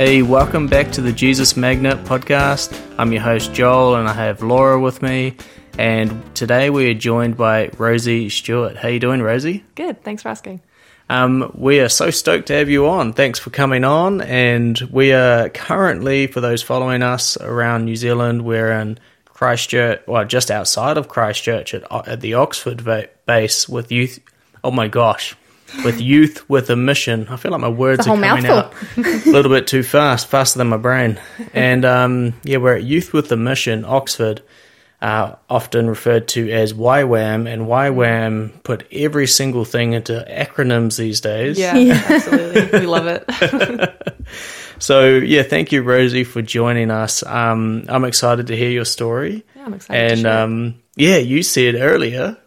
Hey, welcome back to the Jesus Magnet podcast. I'm your host Joel, and I have Laura with me. And today we are joined by Rosie Stewart. How you doing, Rosie? Good. Thanks for asking. Um, we are so stoked to have you on. Thanks for coming on. And we are currently, for those following us around New Zealand, we're in Christchurch, well, just outside of Christchurch at, at the Oxford base with youth. Oh my gosh, with youth with a mission. I feel like my words are coming mouthful. out a little bit too fast, faster than my brain. And um, yeah, we're at Youth with a Mission, Oxford, uh, often referred to as YWAM. And YWAM put every single thing into acronyms these days. Yeah, absolutely. We love it. So yeah, thank you, Rosie, for joining us. Um, I'm excited to hear your story. Yeah, I'm excited. to And share. um, yeah, you said earlier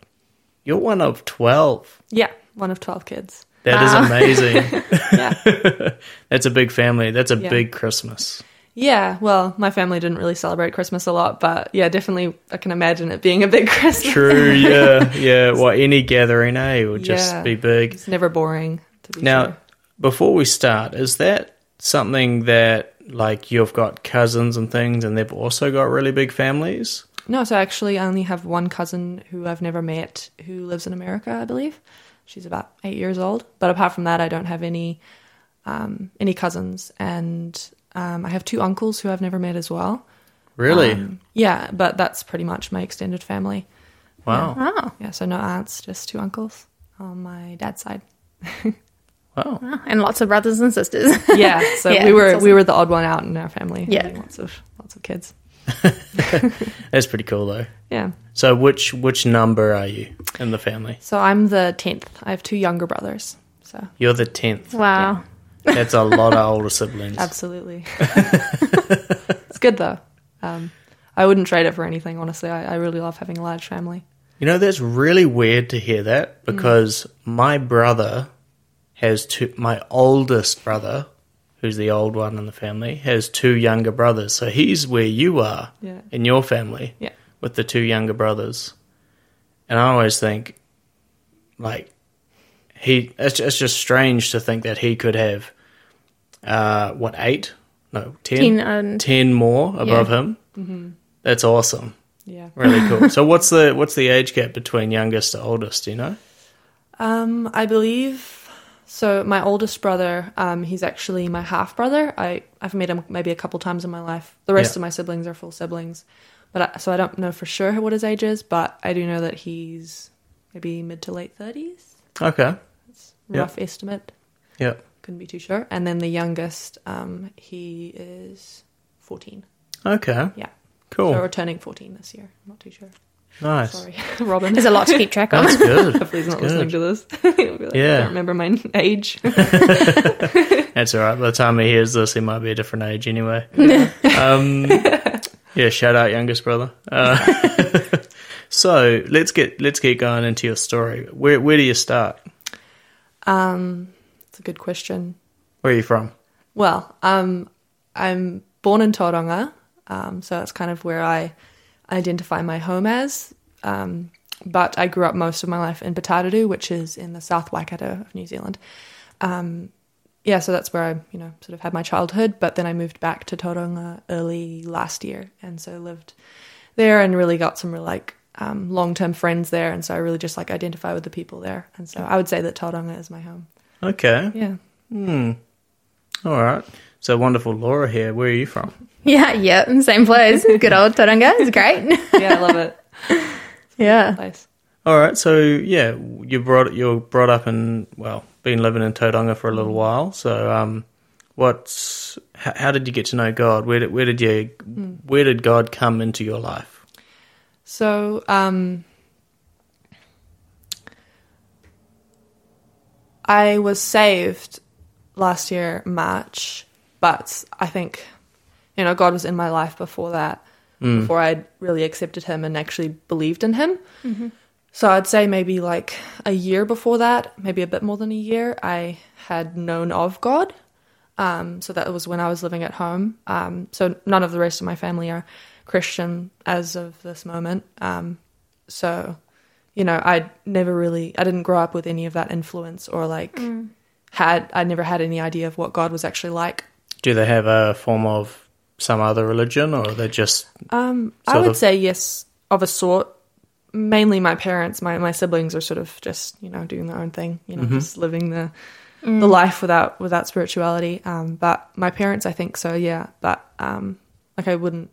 you're one of twelve. yeah, one of 12 kids. That is Wow. amazing. Yeah. That's a big family. That's a Yeah. big Christmas. yeah. Well, my family didn't really celebrate Christmas a lot, but yeah, definitely I can imagine it being a big Christmas. True. Yeah. Yeah. Well, any gathering, eh, would just Yeah. be big. It's never boring to be Now, sure. before we start, is that something that like you've got cousins and things, and they've also got really big families? No, so actually I only have one cousin who I've never met who lives in America, I believe. She's about eight years old. But apart from that I don't have any um, any cousins and um, I have two uncles who I've never met as well. Really? Um, yeah, but that's pretty much my extended family. wow. Oh, Yeah, so no aunts, just two uncles on my dad's side. Wow. wow. and lots of brothers and sisters. Yeah, so Yeah, we were that's we were the odd one out in our family. Yeah. lots of lots of kids. That's pretty cool, though. Yeah. So, which which number are you in the family? So I'm the tenth. I have two younger brothers. So You're the tenth. wow. That's a lot of older siblings. absolutely, it's good though. Um, I wouldn't trade it for anything. Honestly, I, I really love having a large family. You know, that's really weird to hear that because my brother has two. My oldest brother, who's the old one in the family, has two younger brothers. So he's where you are Yeah. in your family Yeah. with the two younger brothers. And I always think, like, he. It's, it's just strange to think that he could have, uh, what eight? No, ten. Teen and 10 more above him. Mm-hmm. That's awesome. Yeah. Really cool. so what's the what's the age gap between youngest to oldest? Do you know? Um, I believe so. My oldest brother, um, he's actually my half brother. I I've met him maybe a couple times in my life. The rest Yeah. of my siblings are full siblings, but I, so I don't know for sure what his age is. But I do know that he's maybe mid to late thirties. Okay. Rough estimate. Yeah. Couldn't be too sure. And then the youngest, um, he is fourteen. Okay. Yeah. Cool. So we're turning fourteen this year. I'm not too sure. Nice. Sorry, Robin. there's a lot to keep track of. That's good. Hopefully he's not That's listening to this. Like, Yeah. I don't remember my age. That's all right. By the time he hears this, he might be a different age anyway. um, yeah. Shout out, youngest brother. Uh, so let's get let's get going into your story. Where where do you start? Um, it's a good question. Where are you from? Well, um, I'm born in Tauranga, um, so that's kind of where I identify my home as. Um, but I grew up most of my life in Putaruru, which is in the South Waikato of New Zealand. Um, yeah, so that's where I, you know, sort of had my childhood. But then I moved back to Tauranga early last year, and so lived there and really got some real like um, long term friends there. And so I really just like identify with the people there. And so I would say that Tauranga is my home. Okay. Yeah. Hmm. All right. So wonderful, Laura here. Where are you from? Yeah, yeah, same place. Good old Tauranga. It's great. Yeah, I love it. yeah. Place. All right, so yeah, you brought you're brought up in well, been living in Tauranga for a little while. So, um, what's how, how did you get to know God? Where did where did you where did God come into your life? So, um, I was saved last year, March, but I think, you know, God was in my life before that, before I'd really accepted Him and actually believed in Him. So I'd say maybe like a year before that, maybe a bit more than a year, I had known of God. Um, so that was when I was living at home. Um, so none of the rest of my family are Christian as of this moment. Um, so, you know, I never really, I didn't grow up with any of that influence or like had, I never had any idea of what God was actually like. Do they have a form of some other religion, or they're just Um, I would of. say yes, of a sort. Mainly my parents, my, my siblings are sort of just you know doing their own thing, you know, just living the the life without without spirituality. Um, but my parents, I think so, yeah. But um, like I wouldn't,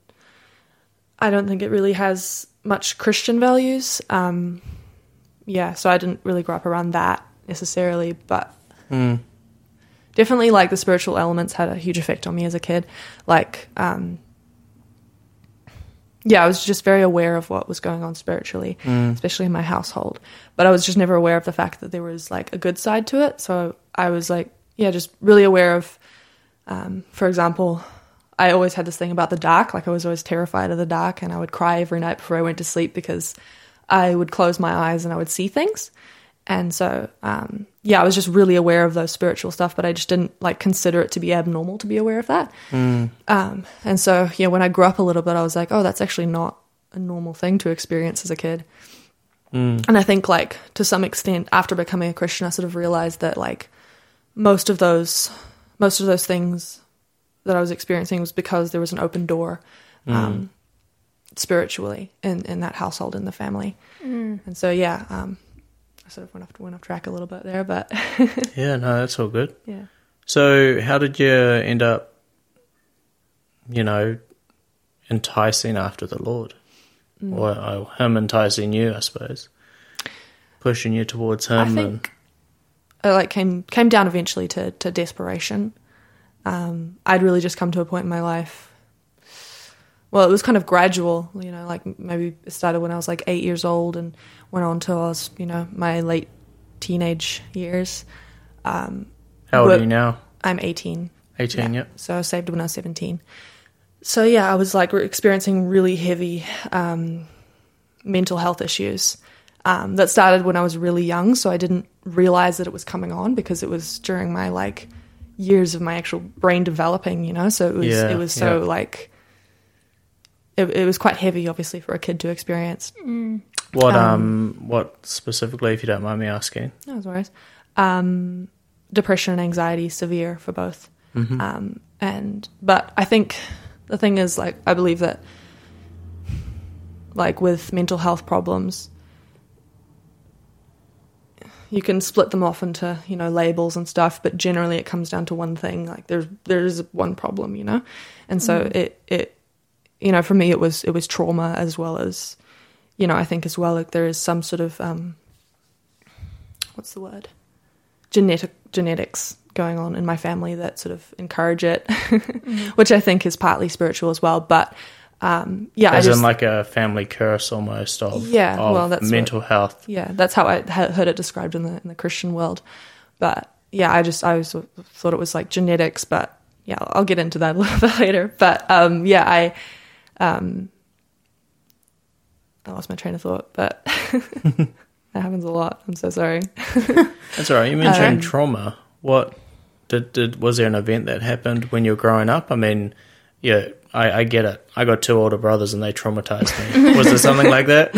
I don't think it really has much Christian values. Um, yeah, so I didn't really grow up around that necessarily, but definitely like the spiritual elements had a huge effect on me as a kid. Like, um, yeah, I was just very aware of what was going on spiritually, especially in my household. But I was just never aware of the fact that there was like a good side to it. So I was like, yeah, just really aware of, um, for example, I always had this thing about the dark. Like I was always terrified of the dark, and I would cry every night before I went to sleep because I would close my eyes and I would see things. And so, um, yeah, I was just really aware of those spiritual stuff, but I just didn't like consider it to be abnormal to be aware of that. Um, and so, yeah, when I grew up a little bit, I was like, oh, that's actually not a normal thing to experience as a kid. And I think, like, to some extent, after becoming a Christian, I sort of realized that, like, most of those, most of those things that I was experiencing was because there was an open door, um, spiritually in, in that household, in the family. And so, yeah, um, I sort of went off, went off track a little bit there, but yeah? No, that's all good. yeah. So, how did you end up, you know, enticing after the Lord, Mm. or, or Him enticing you? I suppose, pushing you towards Him. I and, think it like came came down eventually to to desperation. Um, I'd really just come to a point in my life. Well, it was kind of gradual, you know. Like maybe it started when I was like eight years old and went on till I was, you know, my late teenage years. Um, how old are you now? I'm 18. Eighteen. Yeah. Yep. So I was saved when I was 17. So yeah, I was like experiencing really heavy um, mental health issues um, that started when I was really young. So I didn't realize that it was coming on because it was during my like years of my actual brain developing, you know. So it was Yeah, it was so yeah. like it, it was quite heavy, obviously, for a kid to experience. What Um, um, what specifically, if you don't mind me asking? No, that's worries. Um, depression and anxiety, severe for both. Um, and but I think the thing is, like, I believe that, like, with mental health problems, you can split them off into you know labels and stuff, but generally it comes down to one thing. Like, there's there is one problem, you know, and so it it you know for me it was it was trauma as well as you know I think as well like there is some sort of um, what's the word? Genetic genetics going on in my family that sort of encourage it which i think is partly spiritual as well but um yeah As i just in, like a family curse almost of Yeah, of well, that's mental health. yeah that's how i heard it described in the in the christian world. But yeah i just i always thought it was like genetics but yeah i'll get into that a little bit later. But um yeah i um i lost my train of thought but that happens a lot i'm so sorry That's all right. You mentioned Um, trauma. What did, did was there an event that happened when you were growing up? I mean, yeah, I, I get it. I got two older brothers and they traumatized me. was there something like that?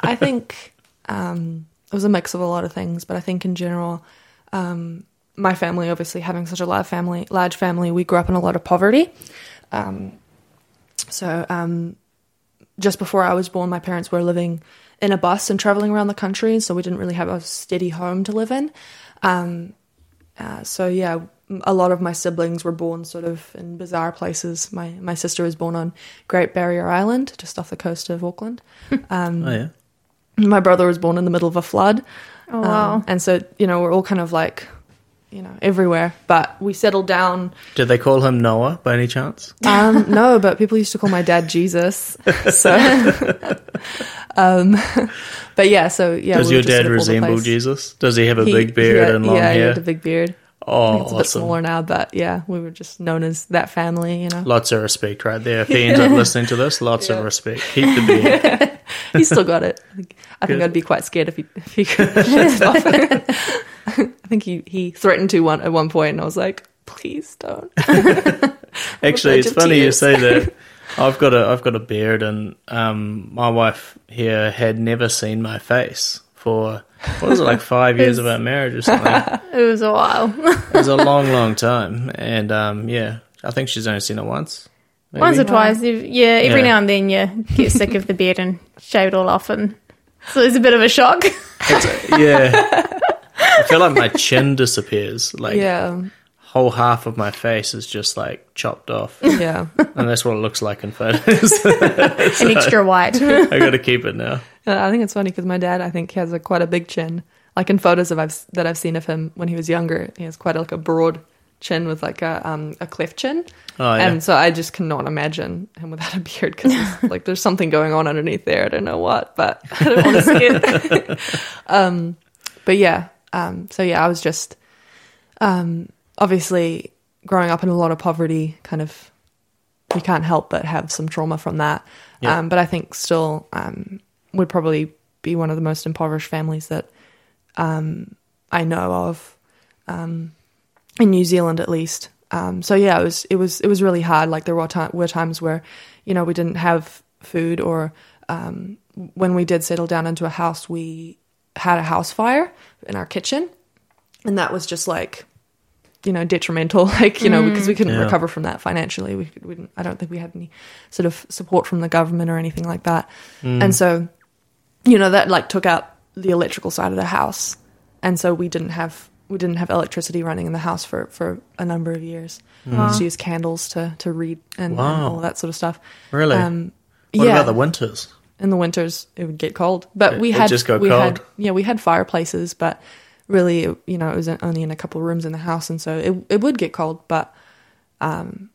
I think um, it was a mix of a lot of things, but I think in general, um, my family, obviously having such a large family, large family, we grew up in a lot of poverty. Um, so um, just before I was born, my parents were living in a bus and traveling around the country, so we didn't really have a steady home to live in. Um, uh, so yeah, a lot of my siblings were born sort of in bizarre places. My my sister was born on Great Barrier Island, just off the coast of Auckland. Um, Oh yeah. my brother was born in the middle of a flood. Oh, wow. Um, and so, you know, we're all kind of like, you know, everywhere. But we settled down. Did they call him Noah by any chance? Um, no, but people used to call my dad Jesus. So, um, but yeah, so yeah. Does we your dad sort of all the resemble. Jesus? Does he have a He- big beard had- and long yeah, he hair? had a big beard. Oh, it's a bit smaller now, but yeah, we were just known as that family, you know. Lots of respect right there. If he ends up listening to this, lots of respect. Keep the beard. He still got it. I think, I think I'd be quite scared if he if he could. I think he, he threatened to one at one point, and I was like, please don't. Actually, it's of funny you say that. I've got a I've got a beard, and um, my wife here had never seen my face for what was it like five years of our marriage or something. It was a while. It was a long, long time, and um, yeah, I think she's only seen it once. maybe. Once or twice. if- Yeah, every Yeah. now and then you get sick of the beard and shave it all off, and so it's a bit of a shock. It's- yeah. I feel like my chin disappears. Like Yeah, whole half of my face is just like chopped off, yeah. and that's what it looks like in photos. An extra white. I got to keep it now. Uh, I think it's funny because my dad, I think, has a quite a big chin. Like in photos of I've that I've seen of him when he was younger, he has quite a, like a broad chin with like a um a cleft chin. Oh yeah. And so I just cannot imagine him without a beard because like there's something going on underneath there. I don't know what, but I don't want to see it. um, but yeah, um, so yeah, I was just um, obviously growing up in a lot of poverty. Kind of, you can't help but have some trauma from that. Yeah. Um, but I think still um, would probably be one of the most impoverished families that um, I know of um, in New Zealand, at least. Um, so yeah, it was it was it was really hard. Like there were ti- were times where you know we didn't have food, or um, when we did settle down into a house, we had a house fire in our kitchen, and that was just like you know detrimental. Like you know because we mm. couldn't Yeah. recover from that financially. We, we didn't, I don't think we had any sort of support from the government or anything like that, mm. and so you know that like took out the electrical side of the house and so we didn't have we didn't have electricity running in the house for for a number of years we mm. used to use candles to to read and, and all that sort of stuff Really? um what yeah about the winters? In the winters it would get cold but It- we had just got we had yeah we had fireplaces but really you know it was only in a couple of rooms in the house and so it, it would get cold but um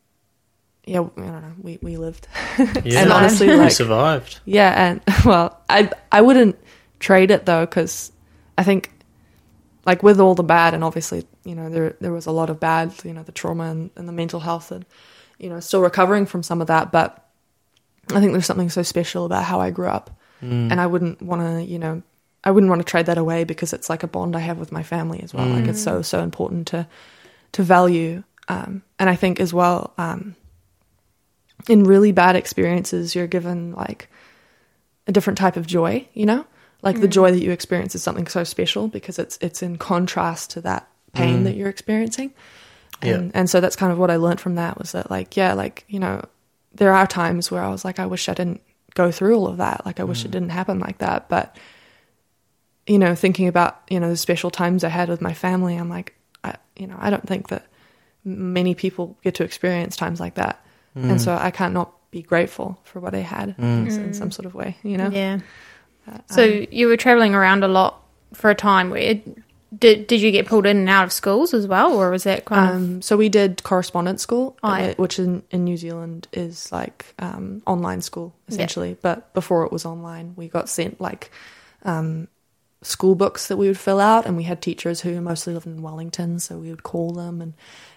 yeah i don't know we we lived Yeah. and honestly we like survived. yeah, and well, I I wouldn't trade it though because I think like with all the bad and obviously you know there there was a lot of bad you know the trauma and, and the mental health and you know still recovering from some of that but I think there's something so special about how I grew up and I wouldn't want to you know I wouldn't want to trade that away because it's like a bond I have with my family as well like it's so so important to to value um, and I think as well um, in really bad experiences you're given like a different type of joy, you know? Like the joy that you experience is something so special because it's it's in contrast to that pain that you're experiencing. Yeah. And and so that's kind of what I learned from that was that like, yeah, like, you know, there are times where I was like, I wish I didn't go through all of that. Like I wish it mm. didn't happen like that. But you know, thinking about, you know, the special times I had with my family, I'm like, I you know, I don't think that many people get to experience times like that. And mm. so I can't not be grateful for what I had mm. in, in some sort of way, you know? Yeah. Uh, so um, you were traveling around a lot for a time. Where did did you get pulled in and out of schools as well, or was that kind of Um, so we did correspondence school, Oh, yeah. uh, which in, in New Zealand is like um, online school essentially. But before it was online, we got sent like um, school books that we would fill out, and we had teachers who mostly lived in Wellington, so we would call them, and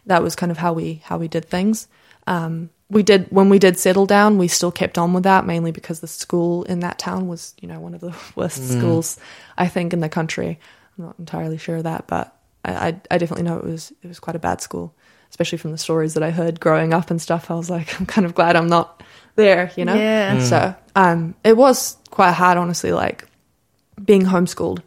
that was kind of how we how we did things. Um, we did when we did settle down, we still kept on with that mainly because the school in that town was you know one of the worst schools I think in the country. I'm not entirely sure of that, but I, I, I definitely know it was it was quite a bad school, especially from the stories that I heard growing up and stuff. I was like, I'm kind of glad I'm not there, you know. Yeah. So um, it was quite hard, honestly, like being homeschooled,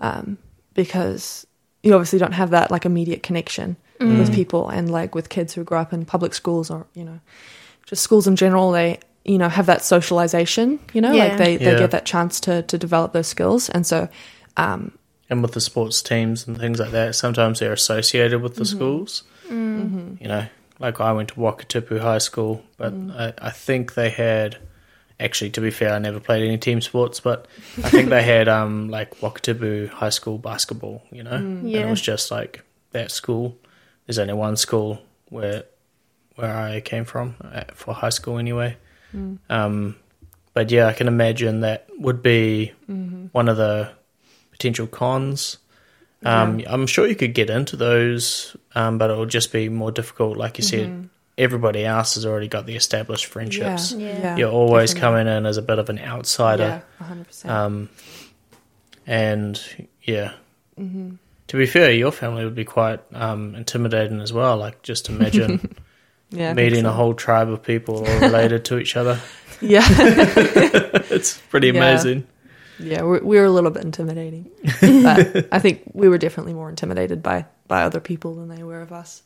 um, because you obviously don't have that like immediate connection with people, and like with kids who grow up in public schools or you know, just schools in general, they you know have that socialization, you know, Yeah. like they they Yeah. get that chance to to develop those skills, and so. Um, And with the sports teams and things like that, sometimes they're associated with the schools. Mm-hmm. You know, like I went to Wakatipu High School, but Mm. I, I think they had. Actually, to be fair, I never played any team sports, but I think they had um like Wakatipu High School basketball. You know, and Yeah. it was just like that school. There's only one school where where I came from uh, for high school, anyway. Um, but yeah, I can imagine that would be one of the potential cons. Um, I'm sure you could get into those, um, but it will just be more difficult. Like you said, everybody else has already got the established friendships. Yeah, Yeah. You're always definitely. coming in as a bit of an outsider. Yeah, hundred percent. Um, and yeah, Mm-hmm. to be fair, your family would be quite um, intimidating as well. Like just imagine Yeah, meeting so. a whole tribe of people all related to each other. Yeah, It's pretty Yeah. amazing. Yeah, we we were a little bit intimidating, but I think we were definitely more intimidated by by other people than they were of us.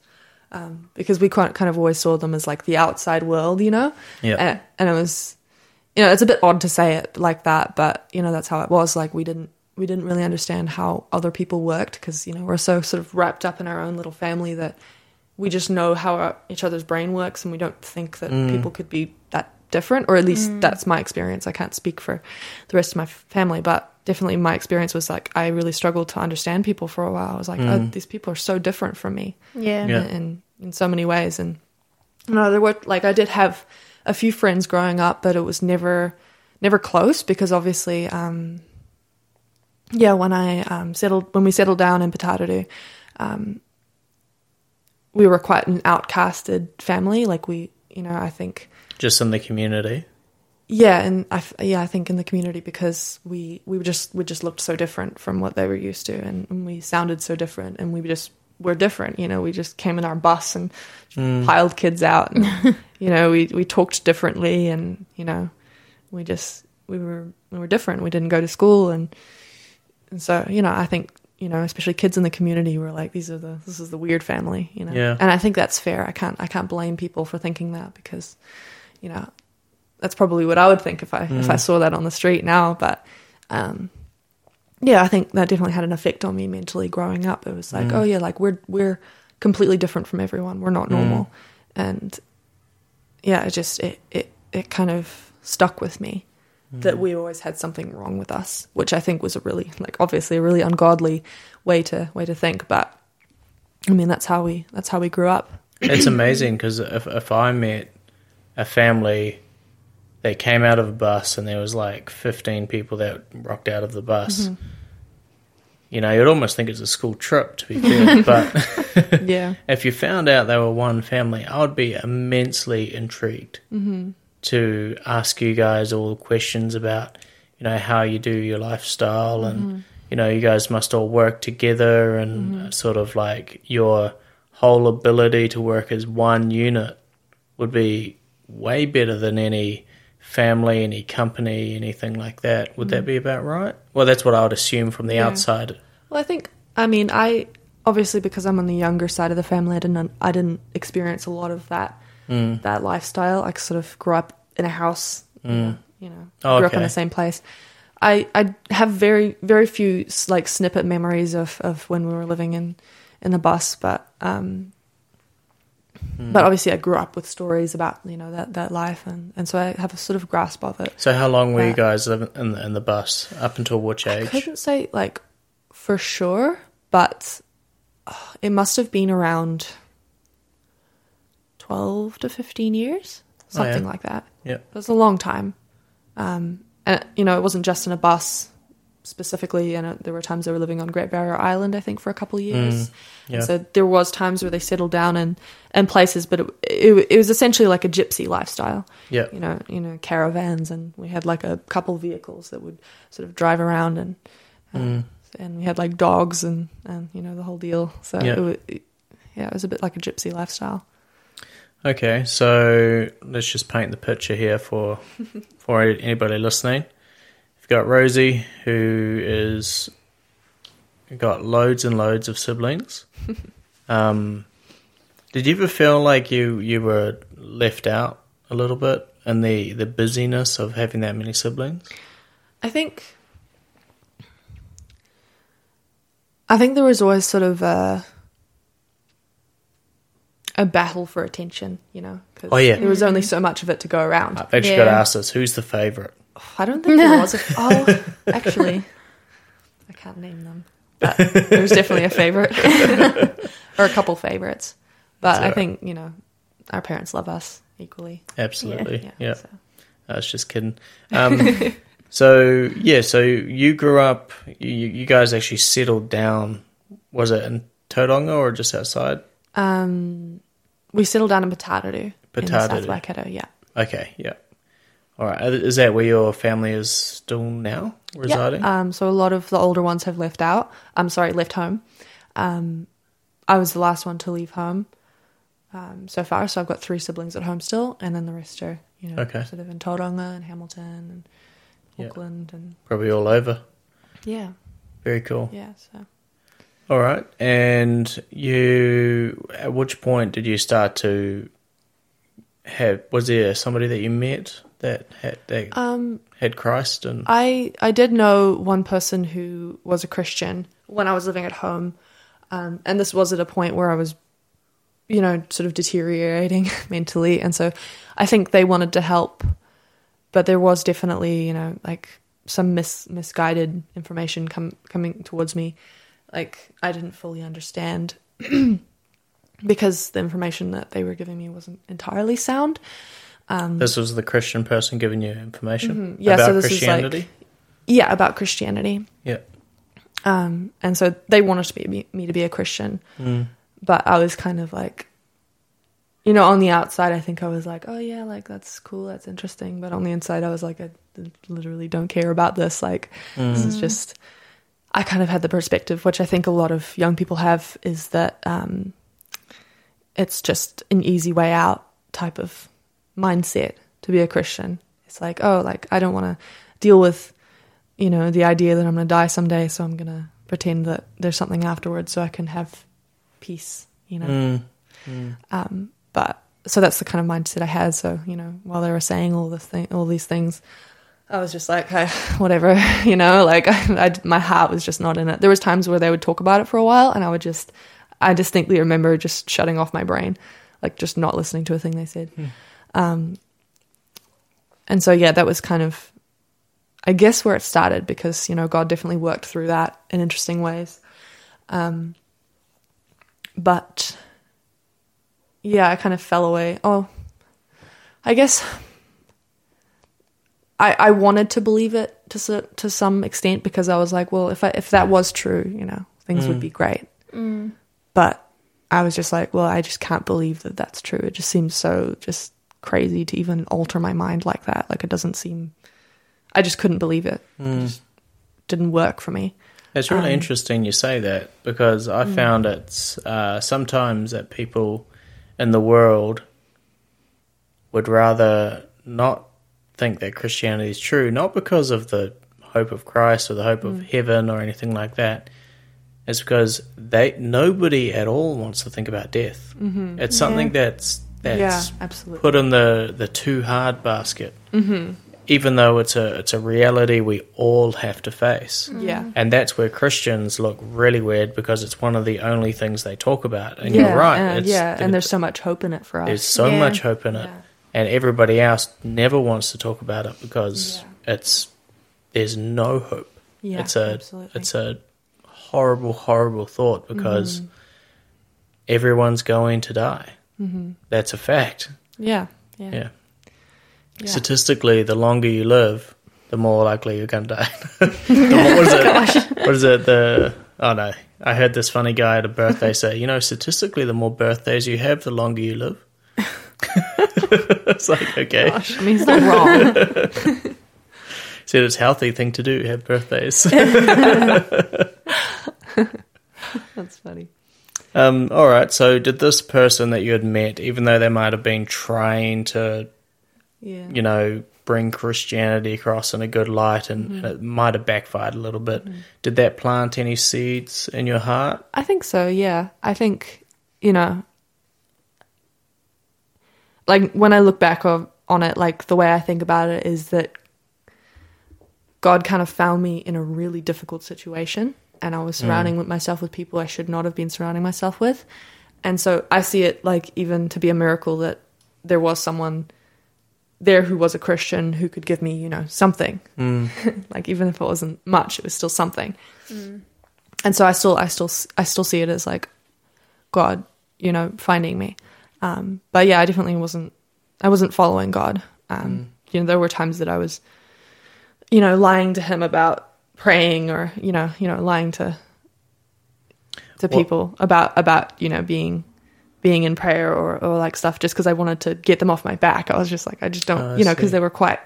um, because we kind kind of always saw them as like the outside world, you know. Yeah. And, and it was, you know, it's a bit odd to say it like that, but you know that's how it was. Like we didn't we didn't really understand how other people worked because you know we're so sort of wrapped up in our own little family that we just know how our, each other's brain works and we don't think that people could be that different or at least that's my experience. I can't speak for the rest of my family but definitely my experience was like i really struggled to understand people for a while. I was like oh these people are so different from me Yeah. Yeah. in in so many ways. And you know there were like i did have a few friends growing up but it was never never close because obviously um yeah when i um settled when we settled down in Putaruru, um we were quite an outcasted family. Like we you know i think Just in the community. yeah and i f- yeah i think in the community because we we just we just looked so different from what they were used to and, and we sounded so different and we just were different you know we just came in our bus and hmm. piled kids out and you know we we talked differently and you know we just we were we were different we didn't go to school and and so you know i think you know especially kids in the community were like these are the this is the weird family you know Yeah. and i think that's fair i can't i can't blame people for thinking that because you know that's probably what i would think if i if i mm. saw that on the street now but um yeah i think that definitely had an effect on me mentally growing up. It was like mm. oh yeah like we're we're completely different from everyone. We're not mm. normal. And yeah it just it it, it kind of stuck with me that we always had something wrong with us which i think was a really like obviously a really ungodly way to way to think but i mean that's how we that's how we grew up. It's amazing because if if I met a family that came out of a bus and there was like fifteen people that rocked out of the bus, mm-hmm. you know, you'd almost think it's a school trip to be fair. but yeah. if you found out they were one family, I would be immensely intrigued mm-hmm. to ask you guys all the questions about, you know, how you do your lifestyle and, mm-hmm. you know, you guys must all work together and sort of like your whole ability to work as one unit would be way better than any family, any company, anything like that. Would that be about right? Well, that's what I would assume from the Yeah. outside. Well, I think I mean I obviously because I'm on the younger side of the family, I didn't I didn't experience a lot of that Mm. that lifestyle. I sort of grew up in a house, you know, you know Oh, grew up in the same place. I I have very very few like snippet memories of of when we were living in in the bus, but um. Hmm. But obviously, I grew up with stories about you know that, that life, and, and so I have a sort of grasp of it. So, how long were you guys living in the, in the bus? Up until which age? I couldn't say like for sure, but uh, it must have been around twelve to fifteen years, Oh, yeah. something like that. Yeah. It was a long time, um, and you know it wasn't just in a bus specifically. And there were times they were living on Great Barrier Island, I think, for a couple of years. Mm, yeah. So there was times where they settled down in in places, but it, it, it was essentially like a gypsy lifestyle Yeah. you know, you know, caravans, and we had like a couple vehicles that would sort of drive around, and uh, Mm. and we had like dogs and and you know the whole deal. So Yeah. it, it, yeah, it was a bit like a gypsy lifestyle. Okay, so let's just paint the picture here for for anybody listening. You've got Rosie, who is got loads and loads of siblings. um, did you ever feel like you you were left out a little bit in the the busyness of having that many siblings? I think. I think there was always sort of a a battle for attention, you know. 'cause Oh, yeah. there was only so much of it to go around. I've actually got to Yeah. ask this: Who's the favorite? I don't think there was a. Oh, actually, I can't name them. But there was definitely a favorite, or a couple favorites. But That's I think you know, our parents love us equally. Absolutely, yeah. so. I was just kidding. Um, so yeah, so you grew up. You, you guys actually settled down. Was it in Tauranga or just outside? Um, we settled down in Putaruru, in the South Putaruru. Waikato. Yeah, Okay, yeah. All right. Is that where your family is still now residing? Yeah. Um, so a lot of the older ones have left out. I'm sorry, left home. Um, I was the last one to leave home um, so far. So I've got three siblings at home still, and then the rest are you know Okay. sort of in Tauranga and Hamilton and Yeah. Auckland and Probably all over. yeah, Very cool. yeah. So All right. And you, at which point did you start to have, was there somebody that you met that had, that Um, had Christ? And I I did know one person who was a Christian when I was living at home, um, and this was at a point where I was, you know, sort of deteriorating mentally, and so I think they wanted to help, but there was definitely you know like some mis- misguided information come coming towards me, like I didn't fully understand. Because the information that they were giving me wasn't entirely sound. This was the Christian person giving you information Mm-hmm. Yeah, about so this is like- Christianity? Yeah, about Christianity. yeah. Um, and so they wanted to be, me to be a Christian, but I was kind of like, you know, on the outside, I think I was like, oh yeah, like that's cool, that's interesting. But on the inside, I was like, I literally don't care about this. Like, this is just. I kind of had the perspective, which I think a lot of young people have, is that um, it's just an easy way out type of mindset to be a Christian. It's like, oh, like I don't want to deal with you know, the idea that I'm going to die someday, so I'm going to pretend that there's something afterwards so I can have peace, you know. Mm. Um, but so that's the kind of mindset I had. So, you know, while they were saying all this thing, all these things, I was just like, hey, whatever, you know, like I, I, my heart was just not in it. There was times where they would talk about it for a while and I would just, I distinctly remember just shutting off my brain, like just not listening to a thing they said. Um, and so, yeah, that was kind of, I guess, where it started because, you know, God definitely worked through that in interesting ways. Um, but yeah, I kind of fell away. Oh, I guess I I wanted to believe it to to some extent because I was like, well, if I, if that was true, you know, things would be great. But I was just like, well, I just can't believe that that's true. It just seems so just crazy to even alter my mind like that. Like it doesn't seem. I just couldn't believe it. It just didn't work for me. It's Um, really interesting you say that because I mm. found it's uh, sometimes that people in the world would rather not think that Christianity is true, not because of the hope of Christ or the hope Mm. of heaven or anything like that. It's because they nobody at all wants to think about death. Mm-hmm. It's something that's that's yeah, absolutely. put in the the too hard basket. Mm-hmm. Even though it's a it's a reality we all have to face. yeah. And that's where Christians look really weird because it's one of the only things they talk about. And yeah, you're right. and- it's, yeah, and there's so much hope in it for us. there's so Yeah. much hope in it. Yeah. And everybody else never wants to talk about it because Yeah. it's there's no hope. Yeah, it's a absolutely. it's a horrible, horrible thought because Mm-hmm. everyone's going to die. Mm-hmm. That's a fact. yeah, yeah, Yeah. Yeah. Statistically, the longer you live, the more likely you're going to die. the what is it? What is it? The oh no, I heard this funny guy at a birthday say, you know, statistically, the more birthdays you have, the longer you live. it's like okay, Gosh, I mean, it's not wrong. said it's a healthy thing to do, have birthdays. That's funny. Um, all right. So, did this person that you had met, even though they might have been trying to Yeah, you know, bring Christianity across in a good light and, and it might have backfired a little bit. Did that plant any seeds in your heart? I think so. Yeah, I think you know, like when I look back on it, like the way I think about it is that God kind of found me in a really difficult situation, and I was surrounding with myself with people I should not have been surrounding myself with, and so I see it like even to be a miracle that there was someone there who was a Christian who could give me, you know, something. like even if it wasn't much, it was still something. And so I still, I still, I still see it as like God, you know, finding me. Um, but yeah, I definitely wasn't, I wasn't following God. Um, You know, there were times that I was, you know, lying to Him about praying, or you know, you know, lying to to What- people about about you know being being in prayer or, or like stuff just because I wanted to get them off my back. I was just like, I just don't, Oh, I you know, because they were quite,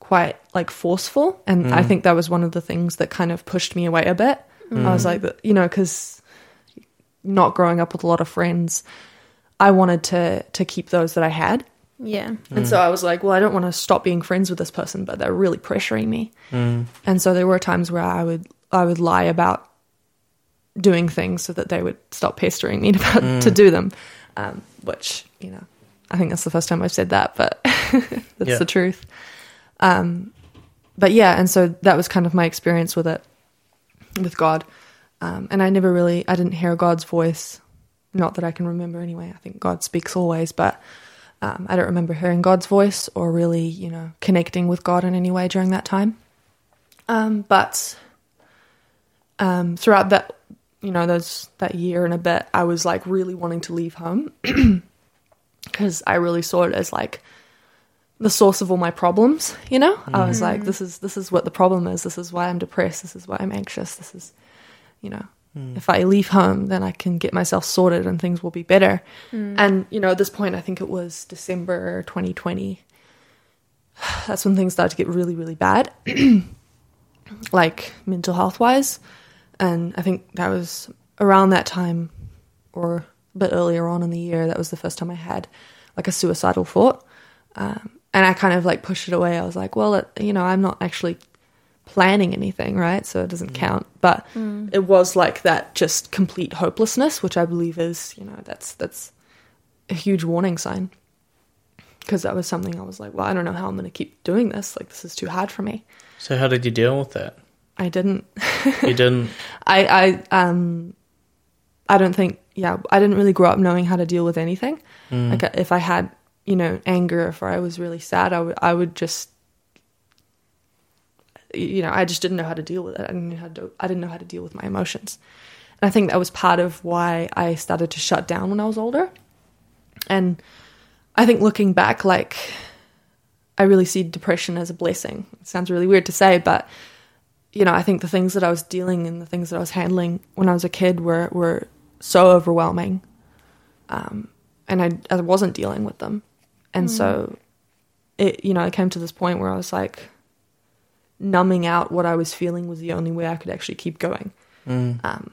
quite like forceful. And I mm. think that was one of the things that kind of pushed me away a bit. I was mm. like, you know, because not growing up with a lot of friends, I wanted to, to keep those that I had. Yeah. And so I was like, well, I don't want to stop being friends with this person, but they're really pressuring me. And so there were times where I would I would lie about doing things so that they would stop pestering me to, to do them. Um, which you know, I think that's the first time I've said that, but that's Yeah. the truth. Um, but yeah, and so that was kind of my experience with it, with God. Um, and I never really, I didn't hear God's voice, not that I can remember anyway. I think God speaks always, but um, I don't remember hearing God's voice or really, you know, connecting with God in any way during that time. Um, but um, throughout that, you know, those that year and a bit, I was like really wanting to leave home because I really saw it as like the source of all my problems. You know, I was like, this is this is what the problem is. This is why I'm depressed. This is why I'm anxious. This is, you know, if I leave home, then I can get myself sorted and things will be better. And you know, at this point, I think it was December 2020. That's when things started to get really, really bad, like mental health wise. And I think that was around that time, or a bit earlier on in the year. That was the first time I had like a suicidal thought. Um, and I kind of like pushed it away. I was like, well, it, you know, I'm not actually planning anything, right? So it doesn't mm. count. But mm. it was like that just complete hopelessness, which I believe is, you know, that's that's a huge warning sign. Because that was something I was like, well, I don't know how I'm going to keep doing this. Like, this is too hard for me. So how did you deal with that? I didn't. You didn't. I I um I don't think yeah I didn't really grow up knowing how to deal with anything. Mm. Like if I had you know anger, if I was really sad, I would I would just you know I just didn't know how to deal with it. I didn't know how to I didn't know how to deal with my emotions, and I think that was part of why I started to shut down when I was older. And I think looking back, like I really see depression as a blessing. It sounds really weird to say, but you know, I think the things that I was dealing and the things that I was handling when I was a kid were were so overwhelming, um, and I I wasn't dealing with them, and so it you know it came to this point where I was like numbing out what I was feeling was the only way I could actually keep going. Um,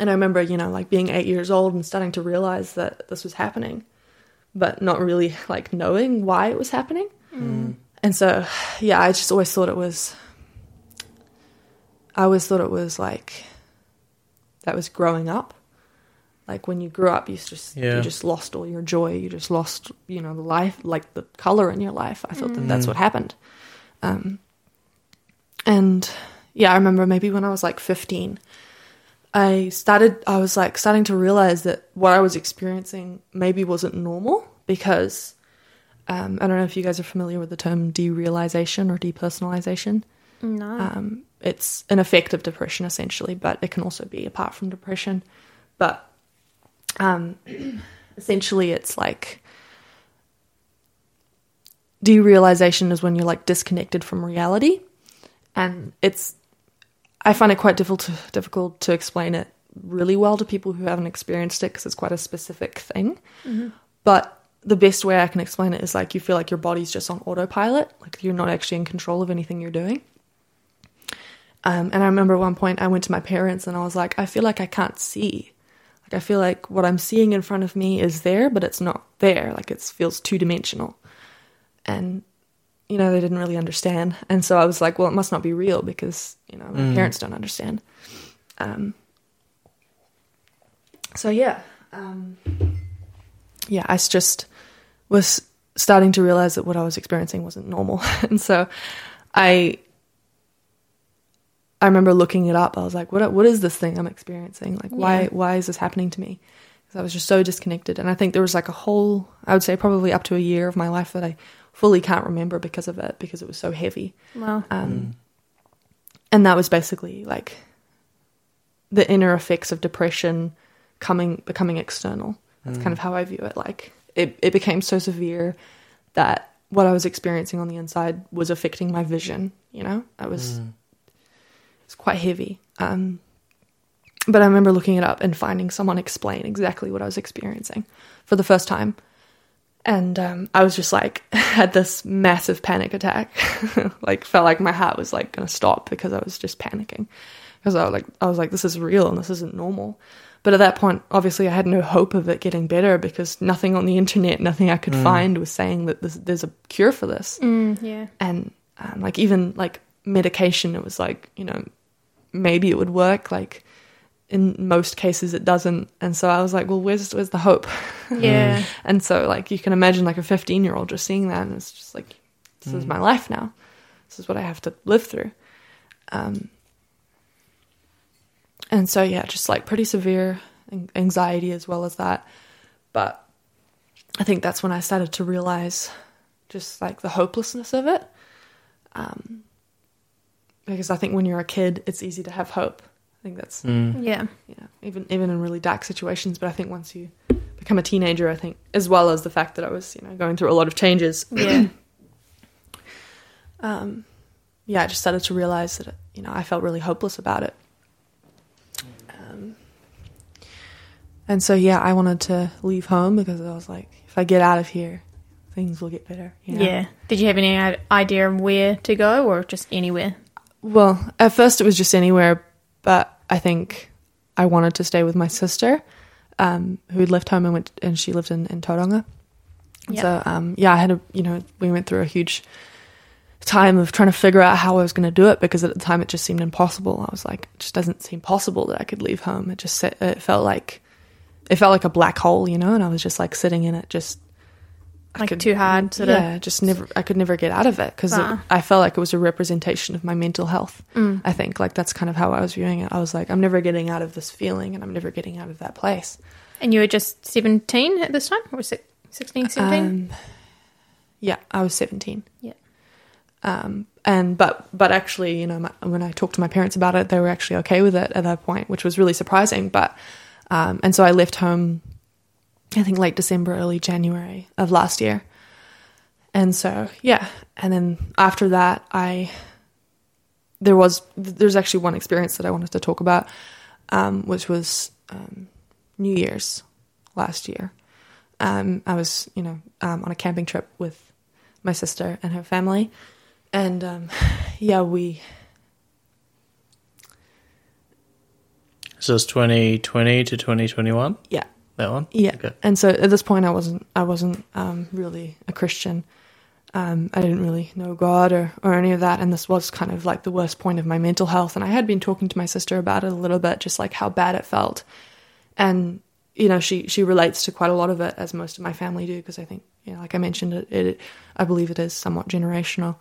and I remember you know like being eight years old and starting to realize that this was happening, but not really like knowing why it was happening. And so, yeah, I just always thought it was I always thought it was like that was growing up. Like when you grew up, you just Yeah. you just lost all your joy. You just lost, you know, the life, like the color in your life. I thought that that's what happened. Um, and yeah, I remember maybe when I was like fifteen, I started. I was like starting to realize that what I was experiencing maybe wasn't normal because um, I don't know if you guys are familiar with the term derealization or depersonalization. No. Um, it's an effect of depression essentially, but it can also be apart from depression. But um, essentially, it's like derealization is when you're like disconnected from reality, and it's. I find it quite difficult to, difficult to explain it really well to people who haven't experienced it because it's quite a specific thing. But the best way I can explain it is like you feel like your body's just on autopilot, like you're not actually in control of anything you're doing. Um, and I remember at one point I went to my parents and I was like, I feel like I can't see. Like I feel like what I'm seeing in front of me is there, but it's not there. Like it feels two dimensional. And you know, they didn't really understand. And so I was like, well, it must not be real because, you know, my parents don't understand. Um, so yeah. Um, yeah, I just was starting to realize that what I was experiencing wasn't normal. and so I I remember looking it up. I was like, what what is this thing I'm experiencing? Like why why is this happening to me? Because I was just so disconnected. And I think there was like a whole I would say probably up to a year of my life that I fully can't remember because of it because it was so heavy. well, Um, And that was basically like the inner effects of depression coming becoming external. That's kind of how I view it. Like it, it became so severe that what I was experiencing on the inside was affecting my vision. You know, I was it's quite heavy. Um, but I remember looking it up and finding someone explain exactly what I was experiencing for the first time. And um, I was just like, had this massive panic attack. like, felt like my heart was like gonna stop because I was just panicking. Because I was like, I was like, this is real and this isn't normal. But at that point, obviously, I had no hope of it getting better because nothing on the internet, nothing I could find was saying that this, there's a cure for this mm, yeah. and um, like even like medication it was like you know maybe it would work like in most cases it doesn't. And so I was like, well, where's where's the hope? Yeah. And so like you can imagine like a 15 year old just seeing that and it's just like this is my life now. This is what I have to live through. Um, and so yeah, just like pretty severe anxiety as well as that. But I think that's when I started to realize just like the hopelessness of it. Um, because I think when you're a kid, it's easy to have hope. I think that's Mm. Yeah. you know, even even in really dark situations. But I think once you become a teenager, I think as well as the fact that I was you know going through a lot of changes, Yeah. um, yeah, I just started to realize that you know I felt really hopeless about it. Um, and so yeah, I wanted to leave home because I was like, if I get out of here, things will get better. You know? Yeah. Did you have any idea of where to go or just anywhere? Well, at first it was just anywhere, but I think I wanted to stay with my sister, um, who had left home and went, and she lived in in Tauranga. Yep. So um, yeah, I had a you know we went through a huge time of trying to figure out how I was going to do it because at the time it just seemed impossible. I was like, it just doesn't seem possible that I could leave home. It just it felt like it felt like a black hole, you know, and I was just like sitting in it, just Like too hard, sort of? yeah, just never. I could never get out of it because Ah. I felt like it was a representation of my mental health. Mm. I think like that's kind of how I was viewing it. I was like, I'm never getting out of this feeling, and I'm never getting out of that place. And you were just 17 at this time? Or six- 16, 17? Um, yeah, I was 17. Yeah. Um, and but but actually, you know, my, when I talked to my parents about it, they were actually okay with it at that point, which was really surprising. But um, and so I left home, I think late December, early January of last year. And so yeah, and then after that, I there was there's actually one experience that I wanted to talk about, um, which was um, New Year's last year. Um, I was, you know, um, on a camping trip with my sister and her family, and um, yeah, we So it's 2020 to 2021, yeah that one? yeah. Okay. And so at this point, I wasn't I wasn't um, really a Christian. Um, I didn't really know God or or any of that, and this was kind of like the worst point of my mental health. And I had been talking to my sister about it a little bit, just like how bad it felt, and you know, she she relates to quite a lot of it, as most of my family do, because I think, you know, like I mentioned, it, it I believe it is somewhat generational.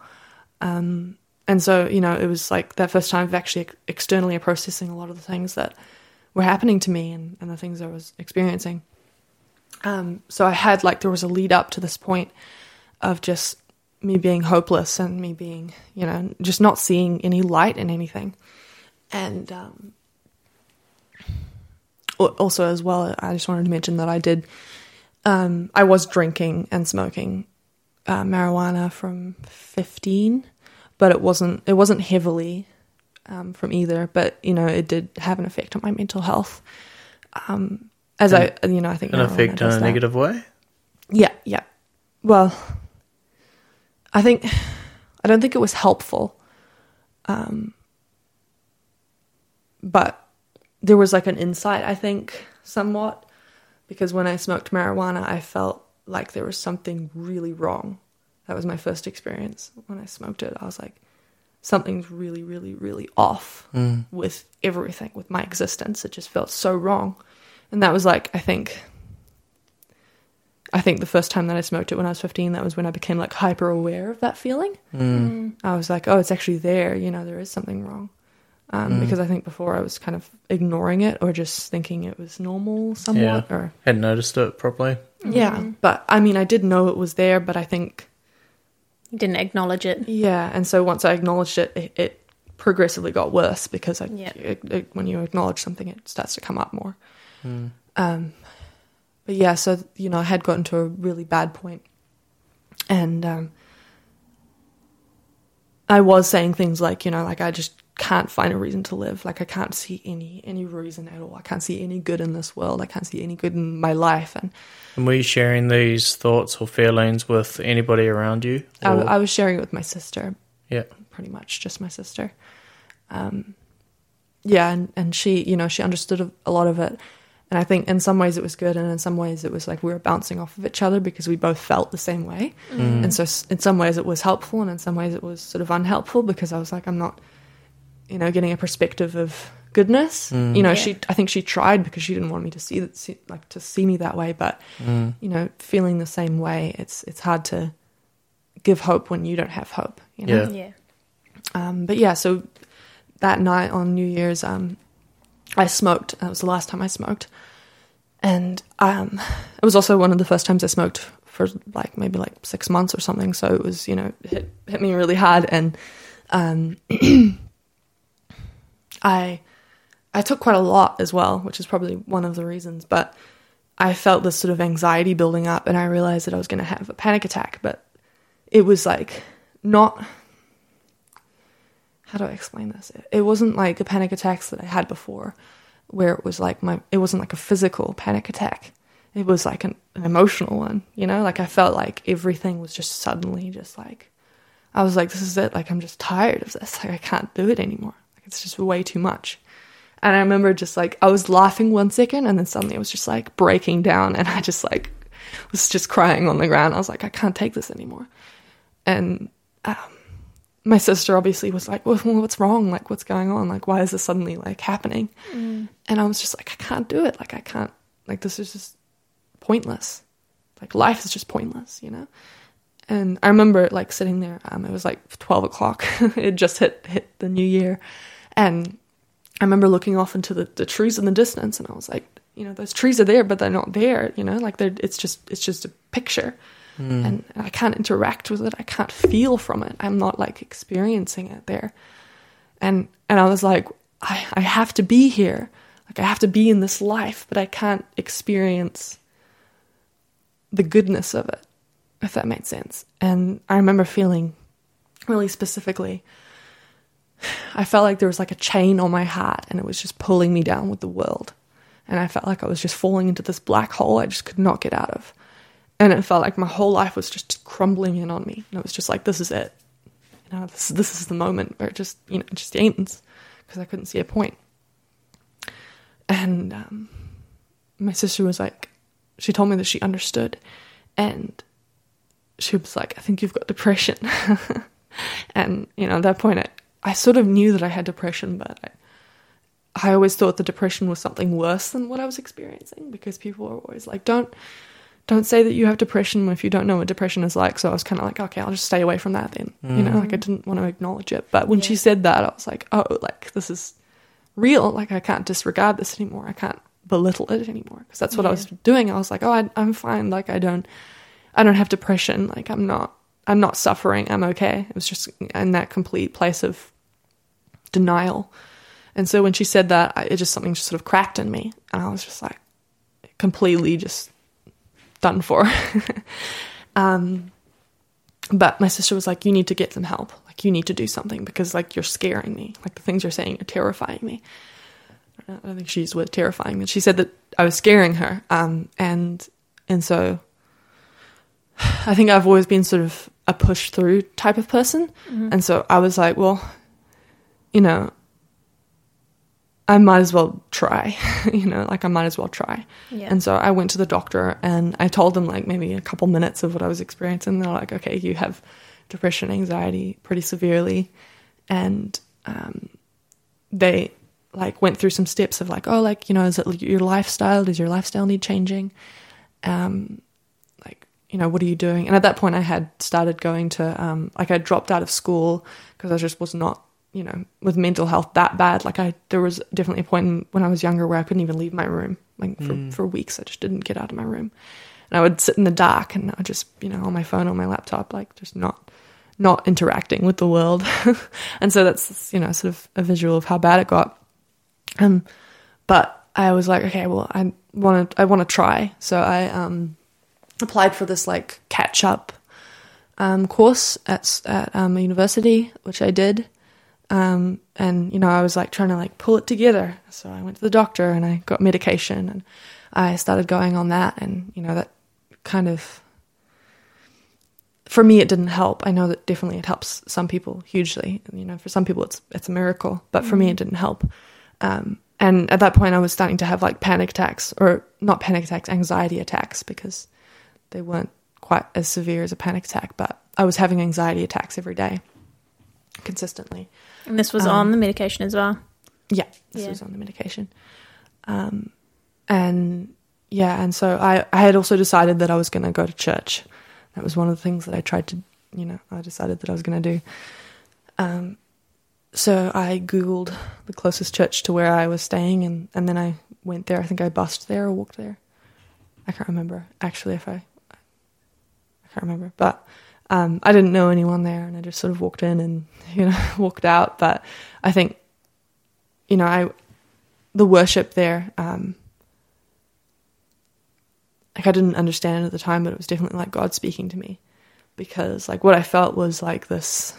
Um, and so, you know, it was like that first time of actually externally processing a lot of the things that were happening to me and, and the things I was experiencing. Um, so I had like there was a lead up to this point of just me being hopeless and me being, you know, just not seeing any light in anything. And um, also as well, I just wanted to mention that I did, um, I was drinking and smoking uh, marijuana from 15, but it wasn't it wasn't heavily um, from either. But you know, it did have an effect on my mental health. Um, as I, you know, I think An effect in a that. negative way? Yeah, yeah. Well, I think I don't think it was helpful. Um but there was like an insight, I think, somewhat because when I smoked marijuana, I felt like there was something really wrong. That was my first experience when I smoked it. I was like something's really really really off Mm. with everything, with my existence. It just felt so wrong. And that was like I think I think the first time that I smoked it when I was 15, that was when I became like hyper aware of that feeling. Mm. I was like, oh, it's actually there. You know, there is something wrong. Um, Mm. Because I think before I was kind of ignoring it or just thinking it was normal somewhat. Yeah. Or Hadn't noticed it properly. yeah, but I mean, I did know it was there, but I think You didn't acknowledge it. yeah. And so once I acknowledged it, it, it progressively got worse because I, Yeah. it, it, when you acknowledge something, it starts to come up more. Mm. Um, but yeah, so you know, I had gotten to a really bad point, and um, I was saying things like, you know, like I just can't find a reason to live. Like I can't see any any reason at all. I can't see any good in this world. I can't see any good in my life. And And were you sharing these thoughts or feelings with anybody around you? I, I was sharing it with my sister. Yeah. pretty much just my sister. Um, yeah, and, and she, you know, she understood a, a lot of it. And I think in some ways it was good, and in some ways it was like we were bouncing off of each other because we both felt the same way. Mm. And so, in some ways, it was helpful, and in some ways, it was sort of unhelpful because I was like, I'm not, you know, getting a perspective of goodness. Mm. You know, Yeah. she I think she tried because she didn't want me to see that see, like to see me that way, but Mm. you know, feeling the same way, it's it's hard to give hope when you don't have hope, you know. Yeah. Yeah. Um, but yeah, so that night on New Year's, um, I smoked. That was the last time I smoked, and um, it was also one of the first times I smoked for like maybe like six months or something. So it was you know hit hit me really hard, and um, I I took quite a lot as well, which is probably one of the reasons. But I felt this sort of anxiety building up, and I realized that I was going to have a panic attack. But it was like not how do I explain this? It wasn't like the panic attacks that I had before, where it was like my, it wasn't like a physical panic attack. It was like an, an emotional one, you know? Like I felt like everything was just suddenly just like, I was like, this is it. Like I'm just tired of this. Like I can't do it anymore. It's just way too much. And I remember just like, I was laughing one second and then suddenly I was just like breaking down and I just like was just crying on the ground. I was like, I can't take this anymore. And, um, my sister obviously was like, well, what's wrong? Like, what's going on? Like, why is this suddenly like happening? And I was just like, I can't do it. Like, I can't, like, this is just pointless. Like, life is just pointless, you know? And I remember like sitting there, um, it was like 12 o'clock. it just hit, hit the new year. And I remember looking off into the, the trees in the distance and I was like, you know, those trees are there, but they're not there, you know, like they're, it's just, it's just a picture hmm. and I can't interact with it. I can't feel from it. I'm not like experiencing it there. And and I was like, I, I have to be here. Like I have to be in this life, but I can't experience the goodness of it, if that made sense. And I remember feeling really specifically I felt like there was like a chain on my heart and it was just pulling me down with the world. And I felt like I was just falling into this black hole I just could not get out of and it felt like my whole life was just crumbling in on me and it was just like this is it you know this, this is the moment where it just you know just ends because i couldn't see a point. point and um, my sister was like she told me that she understood and she was like i think you've got depression and you know at that point I, I sort of knew that i had depression but I, I always thought the depression was something worse than what i was experiencing because people were always like don't don't say that you have depression if you don't know what depression is like. So I was kind of like, okay, I'll just stay away from that then. You know, like I mm. didn't want to acknowledge it. But when she said that, I was like, oh, like this is real. Like I can't disregard this anymore. I can't belittle it anymore because that's what I was doing. I was like, oh, I, I'm fine. Like I don't, I don't have depression. Like I'm not, I'm not suffering. I'm okay. It was just in that complete place of denial. And so when she said that, I, it just something just sort of cracked in me, and I was just like, completely just done for. um, but my sister was like, "You need to get some help. Like, you need to do something because like you're scaring me. Like the things you're saying are terrifying me." I don't think she's used terrifying, but she said that I was scaring her. Um, and and so I think I've always been sort of a push through type of person, and so I was like, well, you know, I might as well try, you know, like I might as well try. Yeah. And so I went to the doctor and I told them like maybe a couple minutes of what I was experiencing. They're like, okay, you have depression, anxiety pretty severely. And um, they like went through some steps of like, oh, like, you know, is it your lifestyle? Does your lifestyle need changing? Um, like, you know, what are you doing? And at that point I had started going to, um, like I dropped out of school because I just was not you know, with mental health that bad. Like I, there was definitely a point in, when I was younger where I couldn't even leave my room. Like for, for weeks, I just didn't get out of my room, and I would sit in the dark and I would just, you know, on my phone, on my laptop, like just not, not interacting with the world. and so that's, you know, sort of a visual of how bad it got. Um, but I was like, okay, well, I want to, I want to try. So I um applied for this like catch up um course at at um, a university, which I did. Um, and you know, I was like trying to like pull it together. So I went to the doctor and I got medication and I started going on that. And you know, that kind of for me it didn't help. I know that definitely it helps some people hugely. You know, for some people it's it's a miracle, but for me it didn't help. Um, and at that point, I was starting to have like panic attacks, or not panic attacks, anxiety attacks, because they weren't quite as severe as a panic attack. But I was having anxiety attacks every day, consistently. And this was on the medication as well. Yeah, this Yeah. was on the medication. Um, and yeah, and so I, I had also decided that I was going to go to church. That was one of the things that I tried to, you know, I decided that I was going to do. Um, so I googled the closest church to where I was staying, and and then I went there. I think I bussed there or walked there. I can't remember actually if I. I can't remember, but um, I didn't know anyone there, and I just sort of walked in and you know walked out. But I think, you know, I the worship there. Um, like I didn't understand it at the time, but it was definitely like God speaking to me, because like what I felt was like this.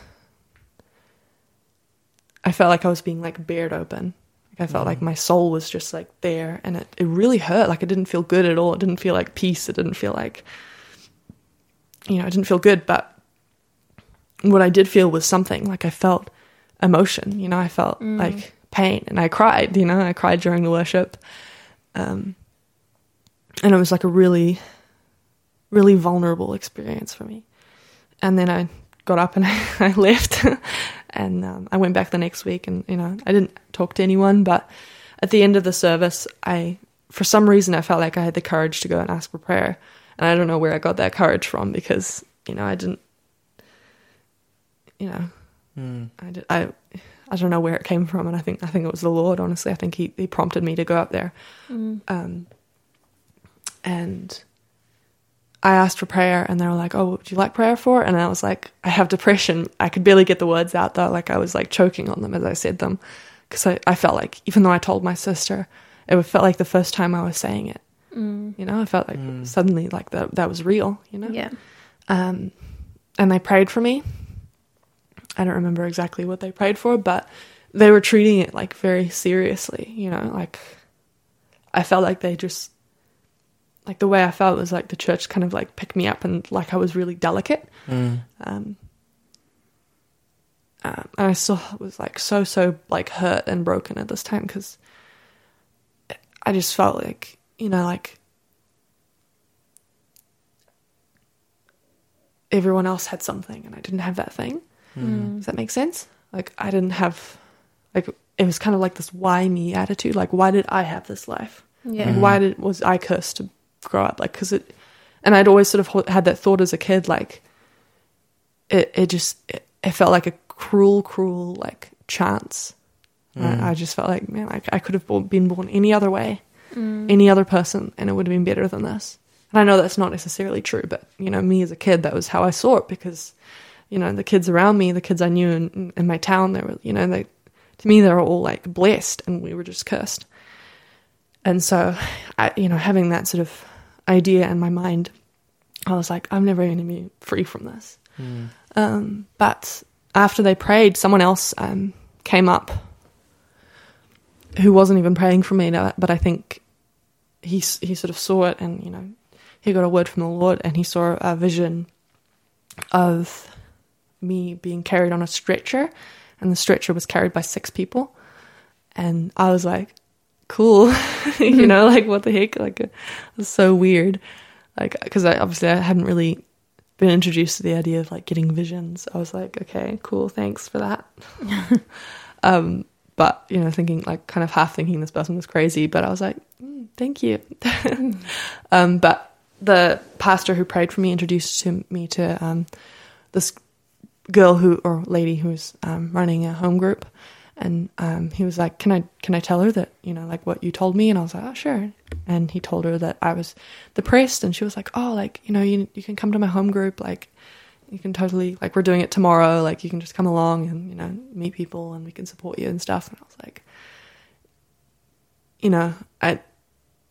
I felt like I was being like bared open. Like I felt like my soul was just like there, and it it really hurt. Like it didn't feel good at all. It didn't feel like peace. It didn't feel like, you know, I didn't feel good. But what I did feel was something. Like I felt emotion. You know, I felt like pain, and I cried. You know, I cried during the worship. Um, and it was like a really, really vulnerable experience for me. And then I got up and I, I left, and um, I went back the next week, and you know, I didn't talk to anyone. But at the end of the service, I, for some reason, I felt like I had the courage to go and ask for prayer, and I don't know where I got that courage from because you know I didn't, you know, I did, I. I don't know where it came from, and I think I think it was the Lord. Honestly, I think he, he prompted me to go up there. Um, and I asked for prayer, and they were like, "Oh, would you like prayer for?" And I was like, "I have depression. I could barely get the words out though. Like I was like choking on them as I said them, because I, I felt like even though I told my sister, it felt like the first time I was saying it. You know, I felt like suddenly like that that was real. You know, Yeah. um, and they prayed for me. I don't remember exactly what they prayed for, but they were treating it like very seriously. You know, like I felt like they just like the way I felt was like the church kind of like picked me up and like I was really delicate. Um, um, and I still was like so so like hurt and broken at this time because I just felt like you know like everyone else had something and I didn't have that thing. Hmm. Does that make sense? Like I didn't have like it was kind of like this why me attitude. Like why did I have this life? Yeah. Like why did was I cursed to grow up? Like because it, and I'd always sort of had that thought as a kid. Like it it just it, it felt like a cruel cruel like chance. I, hmm. I just felt like man, like I could have been born any other way, any other person, and it would have been better than this. And I know that's not necessarily true, but you know, me as a kid, that was how I saw it because, you know, the kids around me, the kids I knew in, in my town, they were, you know, they, to me, they were all like blessed and we were just cursed. And so, I, you know, having that sort of idea in my mind, I was like, I'm never going to be free from this. Um, but after they prayed, someone else um, came up who wasn't even praying for me, but I think he he sort of saw it, and you know, he got a word from the Lord, and he saw a vision of me being carried on a stretcher, and the stretcher was carried by six people, and I was like, cool, you hmm. know, like what the heck, like uh, it was so weird, like uh, because I obviously I hadn't really been introduced to the idea of like getting visions. I was like, okay, cool, thanks for that. um, but you know, thinking like kind of half thinking this person was crazy, but I was like, mm, thank you. um, but the pastor who prayed for me introduced to me to um, this girl who or lady who was um, running a home group, and um, he was like, "Can I can I tell her that you know like what you told me?" And I was like, "Oh, sure." And he told her that I was depressed, and she was like, "Oh, like you know you you can come to my home group, like." You can totally like we're doing it tomorrow. Like you can just come along and you know meet people and we can support you and stuff. And I was like, you know, I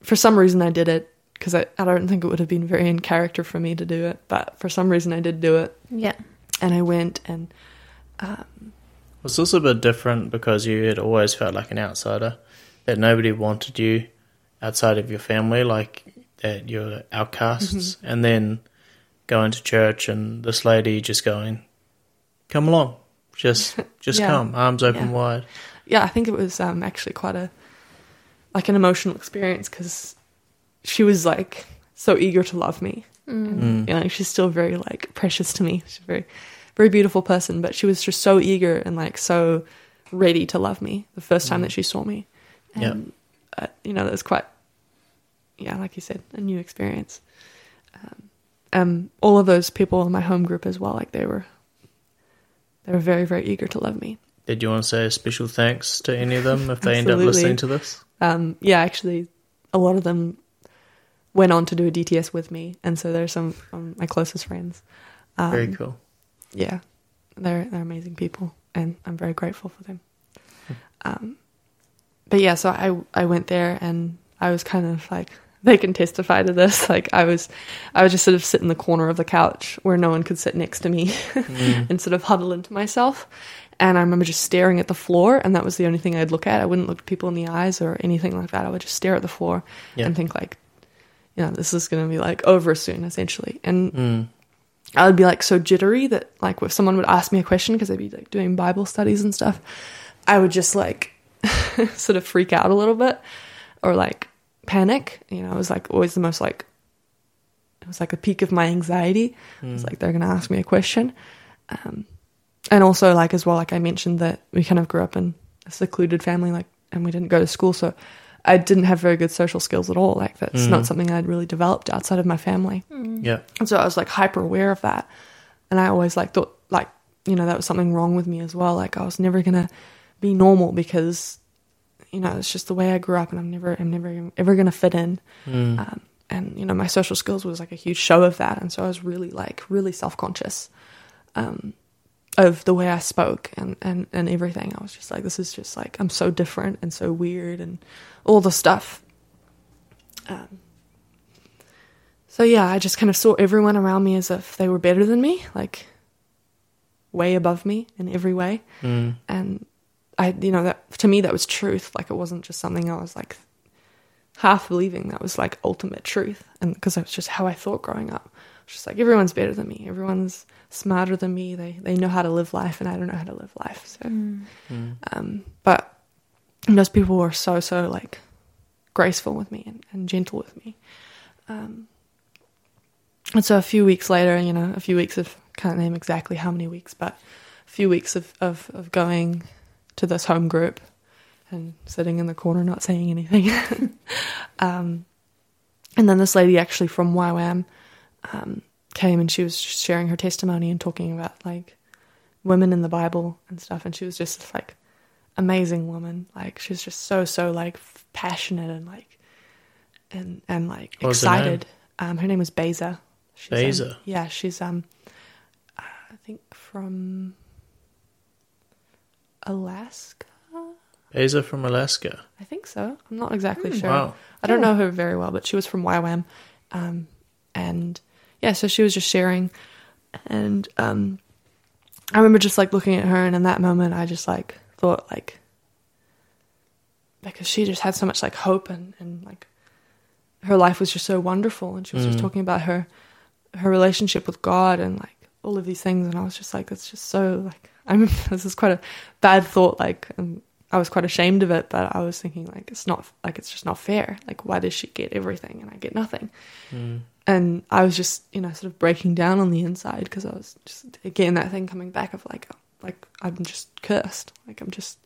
for some reason I did it because I, I don't think it would have been very in character for me to do it, but for some reason I did do it, Yeah. and I went and um, Was this a bit different because you had always felt like an outsider, that nobody wanted you outside of your family, like that you're outcasts, and then going to church and this lady just going, "Come along, just just Yeah. come, arms open Yeah. wide." yeah, I think it was um, actually quite a like an emotional experience because she was like so eager to love me. And, you know, she's still very like precious to me. She's a very, very beautiful person, but she was just so eager and like so ready to love me the first time that she saw me. Yeah. And, uh, you know, that was quite, yeah, like you said, a new experience. Um, all of those people in my home group as well, like they were, they were very, very eager to love me. Did you want to say a special thanks to any of them if they end up listening to this? Um, yeah, actually, a lot of them went on to do a DTS with me, and so they're some of my closest friends. Um, Very cool. yeah, they're they're amazing people, and I'm very grateful for them. Um, but yeah, so I I went there, and I was kind of like they can testify to this. Like I was, I would just sort of sit in the corner of the couch where no one could sit next to me, and sort of huddle into myself. And I remember just staring at the floor, and that was the only thing I'd look at. I wouldn't look people in the eyes or anything like that. I would just stare at the floor Yeah. and think like, you know, this is going to be like over soon, essentially. And Mm. I would be like so jittery that like if someone would ask me a question because I'd be like doing Bible studies and stuff, I would just like sort of freak out a little bit or like panic. You know, it was like always the most like it was like a peak of my anxiety. It was hmm. like they're gonna ask me a question. Um and also like as well, like I mentioned that we kind of grew up in a secluded family, like and we didn't go to school, so I didn't have very good social skills at all. Like that's not hmm. something I'd really developed outside of my family. Hmm. Yeah. And so I was like hyper aware of that. And I always like thought like, you know, that was something wrong with me as well. Like I was never gonna be normal because, you know, it's just the way I grew up and I'm never I'm never ever gonna fit in. Um, and, you know, my social skills was like a huge show of that. And so I was really like really self conscious um of the way I spoke and, and, and everything. I was just like, this is just like I'm so different and so weird and all the stuff. Um so yeah, I just kind of saw everyone around me as if they were better than me, like way above me in every way. Mm. And I, you know, that to me that was truth. Like it wasn't just something I was like half believing. That was like ultimate truth, and because that was just how I thought growing up. Just like everyone's better than me. Everyone's smarter than me. They they know how to live life, and I don't know how to live life. So, um, but those people were so so like graceful with me and, and gentle with me. Um, and so a few weeks later, you know, a few weeks of can't name exactly how many weeks, but a few weeks of, of, of going to this home group and sitting in the corner not saying anything. um, and then this lady actually from YWAM um, came and she was sharing her testimony and talking about like women in the Bible and stuff. And she was just this, like amazing woman. Like she was just so so like f- passionate and like and and like What was her name? excited. Um, her name was Beza. She's, um, Beza? yeah, she's um, uh, I think from Alaska. Beza from Alaska. I think so. I'm not exactly sure. Wow. I don't know her very well, but she was from YWAM. Um, and yeah, so she was just sharing. And um, I remember just like looking at her, and in that moment, I just like thought, like, because she just had so much like hope and, and like her life was just so wonderful. And she was just talking about her her relationship with God and like all of these things. And I was just like, it's just so like, I'm, this is quite a bad thought. Like, um, I was quite ashamed of it, but I was thinking like, it's not, like, it's just not fair. Like, why does she get everything and I get nothing? And I was just, you know, sort of breaking down on the inside because I was just, again, that thing coming back of like, like, I'm just cursed. Like, I'm just,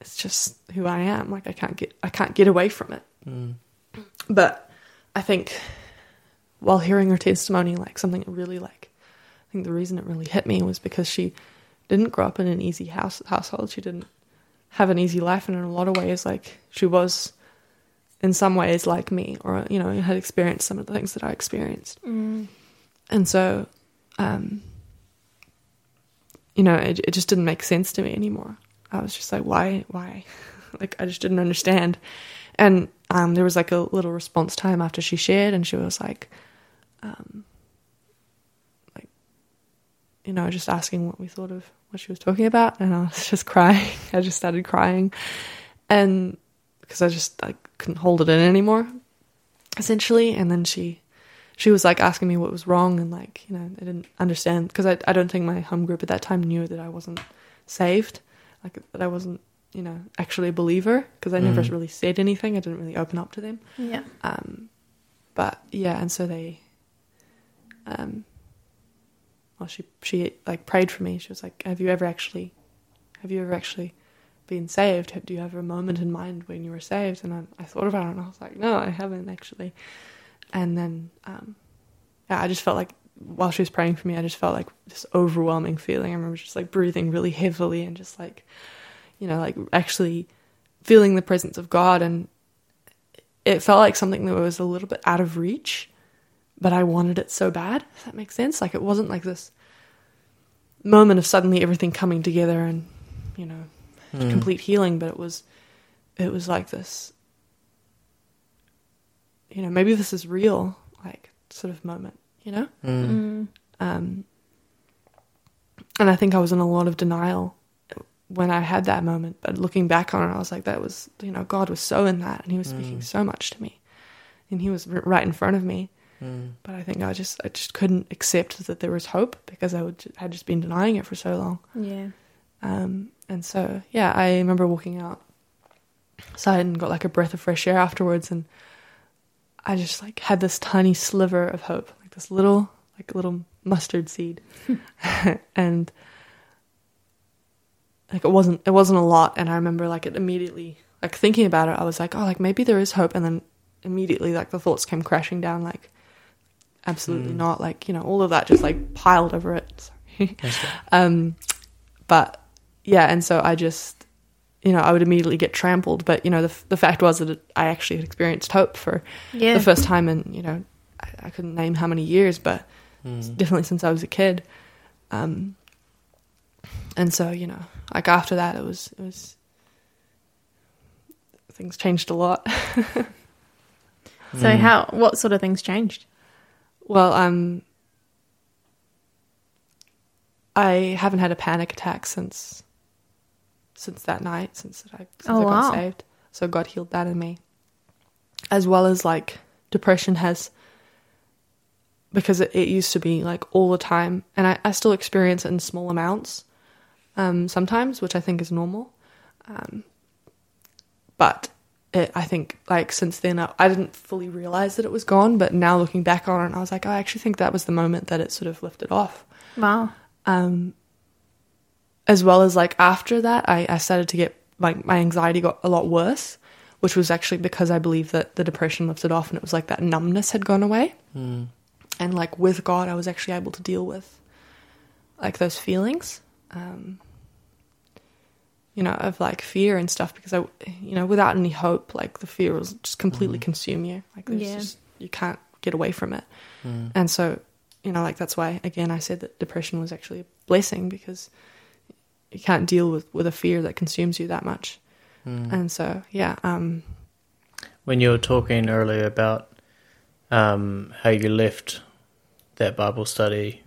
it's just who I am. Like, I can't get, I can't get away from it. But I think while hearing her testimony, like something really like I think the reason it really hit me was because she didn't grow up in an easy house household. She didn't have an easy life, and in a lot of ways, like she was in some ways like me, or you know, had experienced some of the things that I experienced. And so, um, you know, it, it just didn't make sense to me anymore. I was just like, why, why? like I just didn't understand. And um, there was like a little response time after she shared, and she was like, um, like, you know, just asking what we thought of what she was talking about, and I was just crying. I just started crying, and because I just like couldn't hold it in anymore, essentially. And then she, she was like asking me what was wrong, and like you know, I didn't understand because I I don't think my home group at that time knew that I wasn't saved, like that I wasn't you know actually a believer because I never really said anything. I didn't really open up to them. Yeah. Um, but yeah, and so they, um, well, she she like prayed for me. She was like, "Have you ever actually, have you ever actually been saved? Do you have a moment in mind when you were saved? And I, I thought about it and I was like, no, I haven't actually. And then, um, yeah, I just felt like while she was praying for me, I just felt like this overwhelming feeling. I remember just like breathing really heavily and just like, you know, like actually feeling the presence of God. And it felt like something that was a little bit out of reach, but I wanted it so bad. If that makes sense. Like it wasn't like this moment of suddenly everything coming together and, you know, Mm. complete healing, but it was, it was like this, you know, maybe this is real, like sort of moment, you know? Mm. Um, and I think I was in a lot of denial when I had that moment. But looking back on it, I was like, that was, you know, God was so in that, and He was speaking so much to me, and He was r- right in front of me. Mm. But I think I just, I just couldn't accept that there was hope because I would, had just been denying it for so long. Yeah. Um, and so, yeah, I remember walking out outside and got like a breath of fresh air afterwards, and I just like had this tiny sliver of hope, like this little, like little mustard seed, and like it wasn't, it wasn't a lot. And I remember like it immediately, like thinking about it, I was like, oh, like maybe there is hope, and then immediately like the thoughts came crashing down, like absolutely Mm. not, like you know, all of that just like piled over it. Sorry. Um, but yeah, and so I just, you know, I would immediately get trampled. But you know, the the fact was that I actually had experienced hope for Yeah. the first time in you know, I, I couldn't name how many years, but Mm. definitely since I was a kid. Um, and so you know, like after that, it was it was things changed a lot. So Mm. how what sort of things changed? Well, um, I haven't had a panic attack since since that night, since I since Oh, I got wow. saved. So God healed that in me, as well as like depression has, because it, it used to be like all the time, and I, I still experience it in small amounts, um, sometimes, which I think is normal, um, but it, I think like since then I, I didn't fully realize that it was gone, but now looking back on it, I was like, I actually think that was the moment that it sort of lifted off. Wow. Um, as well as like after that, I, I started to get like my anxiety got a lot worse, which was actually because I believe that the depression lifted off and it was like that numbness had gone away. Mm. And like with God, I was actually able to deal with like those feelings. Um, you know, of like fear and stuff because I, you know, without any hope, like the fear will just completely consume you. Like there's Yeah. just, you can't get away from it. Mm. And so, you know, like that's why again I said that depression was actually a blessing because you can't deal with with a fear that consumes you that much. Mm. And so, yeah, um, When you were talking earlier about um, how you left that Bible study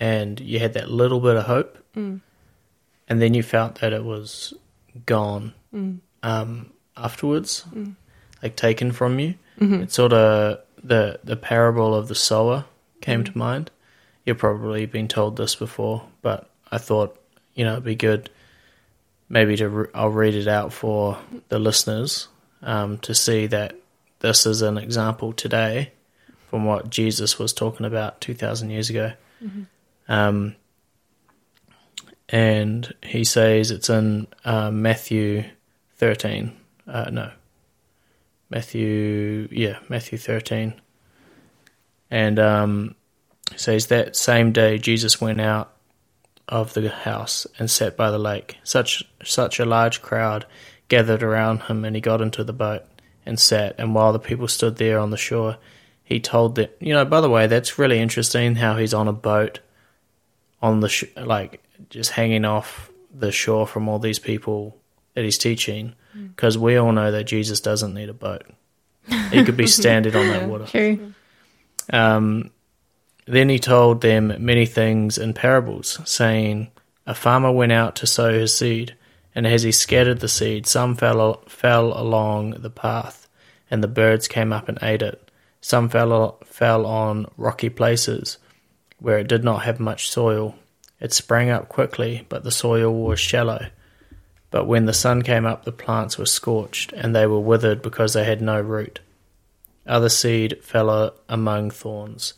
and you had that little bit of hope, mm, and then you felt that it was gone mm, um, afterwards, mm, like taken from you. mhm, It's sort of the the parable of the sower came Mm. to mind. You've probably been told this before, but I thought you know it'd be good maybe to re- I'll read it out for the listeners um, to see that this is an example today from what Jesus was talking about two thousand years ago. mhm, Um, and he says it's in uh, Matthew 13. Uh, no. Matthew, yeah, Matthew 13. And um, says that same day Jesus went out of the house and sat by the lake. Such such a large crowd gathered around him, and he got into the boat and sat. And while the people stood there on the shore, he told them, you know, by the way, that's really interesting how he's on a boat on the sh- like just hanging off the shore from all these people that he's teaching because we all know that Jesus doesn't need a boat. He could be standing on that water. True. Um, then he told them many things in parables, saying, A farmer went out to sow his seed, and as he scattered the seed, some fell, fell along the path, and the birds came up and ate it. Some fell, fell on rocky places, where it did not have much soil. It sprang up quickly, but the soil was shallow. But when the sun came up, the plants were scorched, and they were withered because they had no root. Other seed fell among thorns,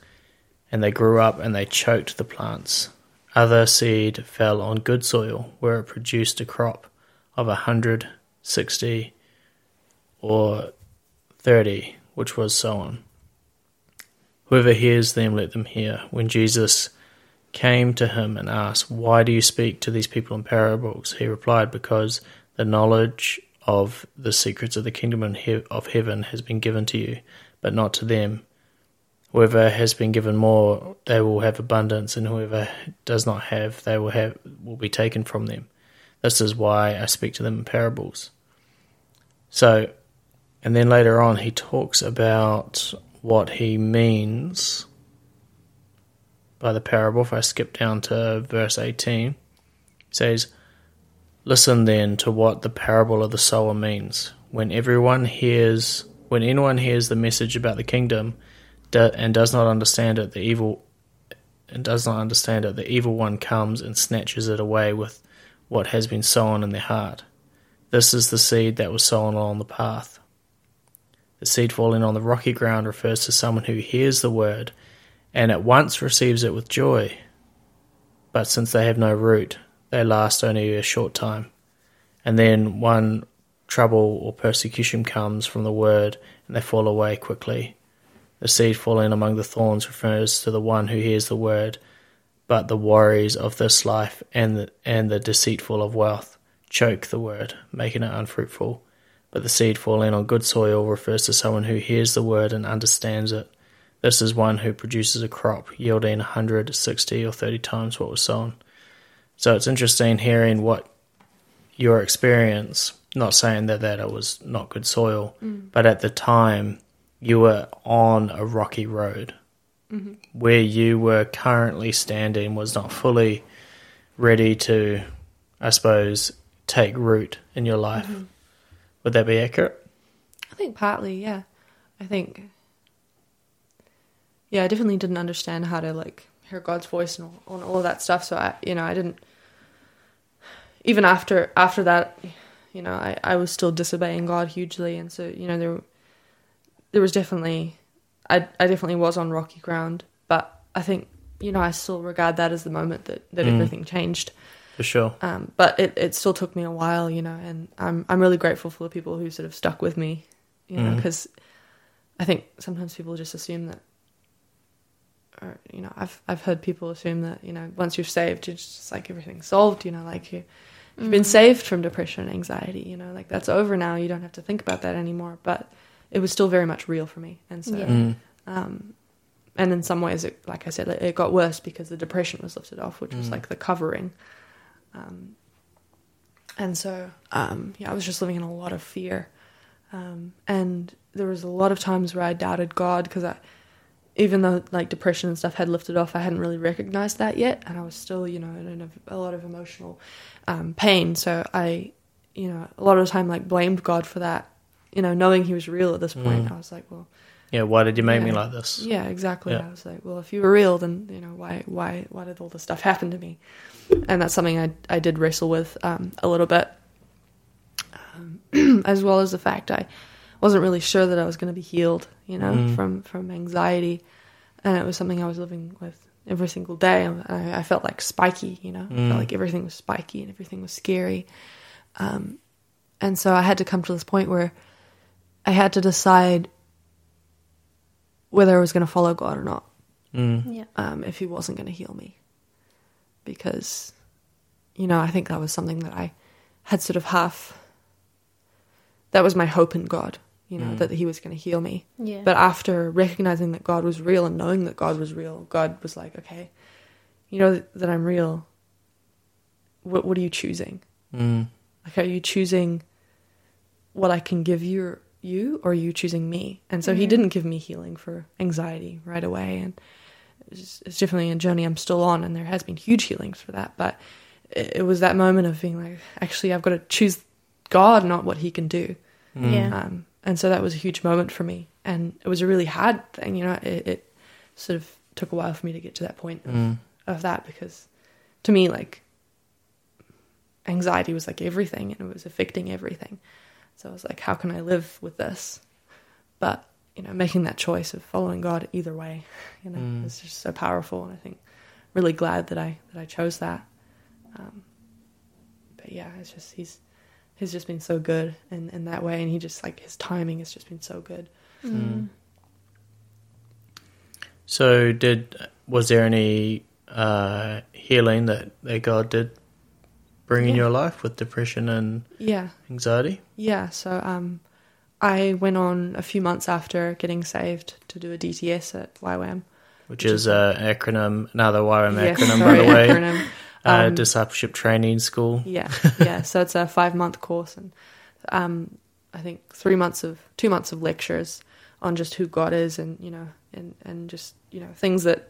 and they grew up and they choked the plants. Other seed fell on good soil, where it produced a crop of a hundred, sixty, or thirty, which was so on. Whoever hears them, let them hear. When Jesus came to him and asked, Why do you speak to these people in parables? He replied, Because the knowledge of the secrets of the kingdom of heaven has been given to you, but not to them. Whoever has been given more, they will have abundance, and whoever does not have, they will have will be taken from them. This is why I speak to them in parables. So, and then later on, he talks about what he means by the parable. If I skip down to verse 18, says, Listen then to what the parable of the sower means. When everyone hears, when anyone hears the message about the kingdom, and does not understand it, the evil and does not understand it, the evil one comes and snatches it away with what has been sown in their heart. This is the seed that was sown along the path. The seed falling on the rocky ground refers to someone who hears the word and at once receives it with joy. But since they have no root, they last only a short time. And then one trouble or persecution comes from the word, and they fall away quickly. The seed falling among the thorns refers to the one who hears the word, but the worries of this life and the, and the deceitful of wealth choke the word, making it unfruitful. But the seed falling on good soil refers to someone who hears the word and understands it. This is one who produces a crop yielding 160 or 30 times what was sown. So it's interesting hearing what your experience, not saying that, that it was not good soil, mm. but at the time you were on a rocky road. Mm-hmm. Where you were currently standing was not fully ready to, I suppose, take root in your life. Mm-hmm. Would that be accurate? I think partly, yeah. I think, yeah, I definitely didn't understand how to like hear God's voice and all, all of that stuff. So I, you know, I didn't even after after that, you know, I, I was still disobeying God hugely, and so you know there there was definitely I I definitely was on rocky ground, but I think you know I still regard that as the moment that that mm. everything changed. For sure. Um, but it, it still took me a while, you know, and I'm I'm really grateful for the people who sort of stuck with me, you know, because mm. I think sometimes people just assume that or you know I've I've heard people assume that you know once you're saved it's just like everything's solved you know like you You've been saved from depression and anxiety, you know, like that's over now. You don't have to think about that anymore. But it was still very much real for me. And so, yeah. mm. um, and in some ways, it, like I said, it, it, got worse because the depression was lifted off, which mm. was like the covering. Um, and so, um, yeah, I was just living in a lot of fear. Um, and there was a lot of times where I doubted God because I, even though like depression and stuff had lifted off, I hadn't really recognized that yet, and I was still, you know, in a, a lot of emotional um, pain. So I, you know, a lot of the time like blamed God for that. You know, knowing He was real at this point, mm. I was like, well, yeah, why did you make yeah, me like this? Yeah, exactly. Yeah. I was like, well, if you were real, then you know, why, why, why did all this stuff happen to me? And that's something I I did wrestle with um, a little bit, um, as well as the fact I wasn't really sure that I was going to be healed, you know, mm. from from anxiety, and it was something I was living with every single day. I, I felt like spiky, you know, mm. I felt mm. like everything was spiky and everything was scary, um, and so I had to come to this point where I had to decide whether I was going to follow God or not. Mm. Yeah. Um, if He wasn't going to heal me, because, you know, I think that was something that I had sort of half. That was my hope in God you know, mm. that he was going to heal me. Yeah. But after recognizing that God was real and knowing that God was real, God was like, okay, you know that, that I'm real. What what are you choosing? Mm. Like, are you choosing what I can give you, you, or are you choosing me? And so mm-hmm. he didn't give me healing for anxiety right away, and it's, it's, definitely a journey I'm still on, and there has been huge healings for that. But it, it was that moment of being like, actually, I've got to choose God, not what He can do. Mm. Yeah. Um, and so that was a huge moment for me. And it was a really hard thing you know it, it sort of took a while for me to get to that point of, mm. of, that because to me like anxiety was like everything and it was affecting everything. So i was like how can i live with this? But you know making that choice of following god either way you know mm. was just so powerful. And i think really glad that i that i chose that. Um, but yeah it's just he's has just been so good in, in that way. And he just like his timing has just been so good. So, did was there any uh, healing that, that God did bring in your life with depression and yeah. anxiety? yeah. So um i went on a few months after getting saved to do a dts at ywam Which, Which is is- an acronym, another YWAM Yes, acronym, sorry, by the way. acronym. Uh, Um, discipleship training school. Yeah, yeah. So it's a five month course, and um, I think three months of two months of lectures on just who God is, and you know, and and just you know things that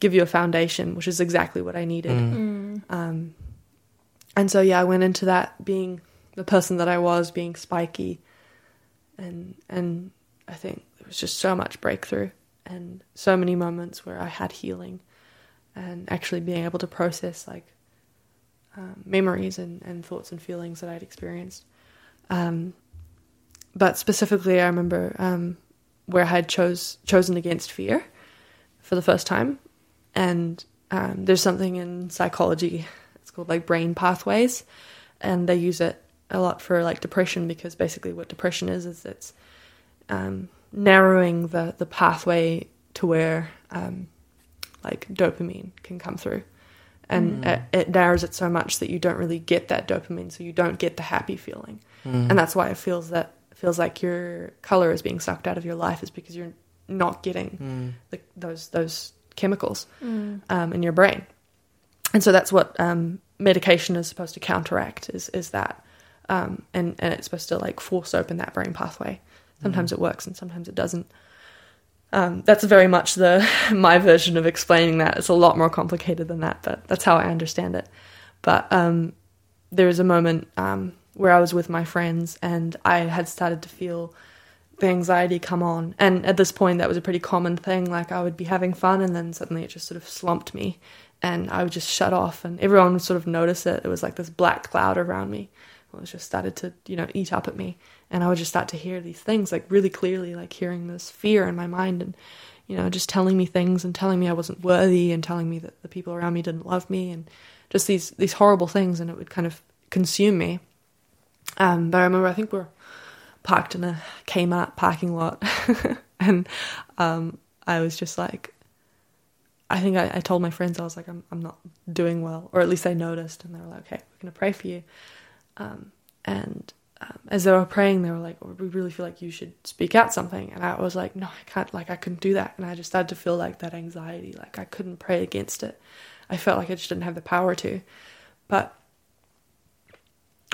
give you a foundation, which is exactly what I needed. Mm. Um, and so yeah, I went into that being the person that I was, being spiky, and and I think there was just so much breakthrough and so many moments where I had healing, and actually being able to process like um, memories and, and thoughts and feelings that I'd experienced. Um, but specifically, I remember um, where I had chose chosen against fear for the first time, and um, there's something in psychology. It's called like brain pathways, and they use it a lot for like depression because basically what depression is is it's um, narrowing the the pathway to where um, like dopamine can come through, and it, it narrows it so much that you don't really get that dopamine, so you don't get the happy feeling, and that's why it feels that feels like your color is being sucked out of your life is because you're not getting the, those those chemicals um, in your brain, and so that's what um, medication is supposed to counteract is is that, um, and and it's supposed to like force open that brain pathway. Sometimes it works and sometimes it doesn't. Um, that's very much the my version of explaining that. It's a lot more complicated than that, but that's how I understand it. But um, there was a moment um, where I was with my friends and I had started to feel the anxiety come on. And at this point, that was a pretty common thing. Like I would be having fun and then suddenly it just sort of slumped me and I would just shut off and everyone would sort of notice it. It was like this black cloud around me. It was just started to, you know, eat up at me. And I would just start to hear these things like really clearly, like hearing this fear in my mind and, you know, just telling me things and telling me I wasn't worthy and telling me that the people around me didn't love me and just these, these horrible things. And it would kind of consume me. Um, but I remember, I think we are parked in a Kmart parking lot, and um, I was just like, I think I, I told my friends I was like, I'm I'm not doing well, or at least I noticed, and they were like, okay, we're gonna pray for you. Um, and um, as they were praying, they were like, oh, we really feel like you should speak out something, and I was like, no, I can't, like I couldn't do that, and I just started to feel like that anxiety, like I couldn't pray against it. I felt like I just didn't have the power to, but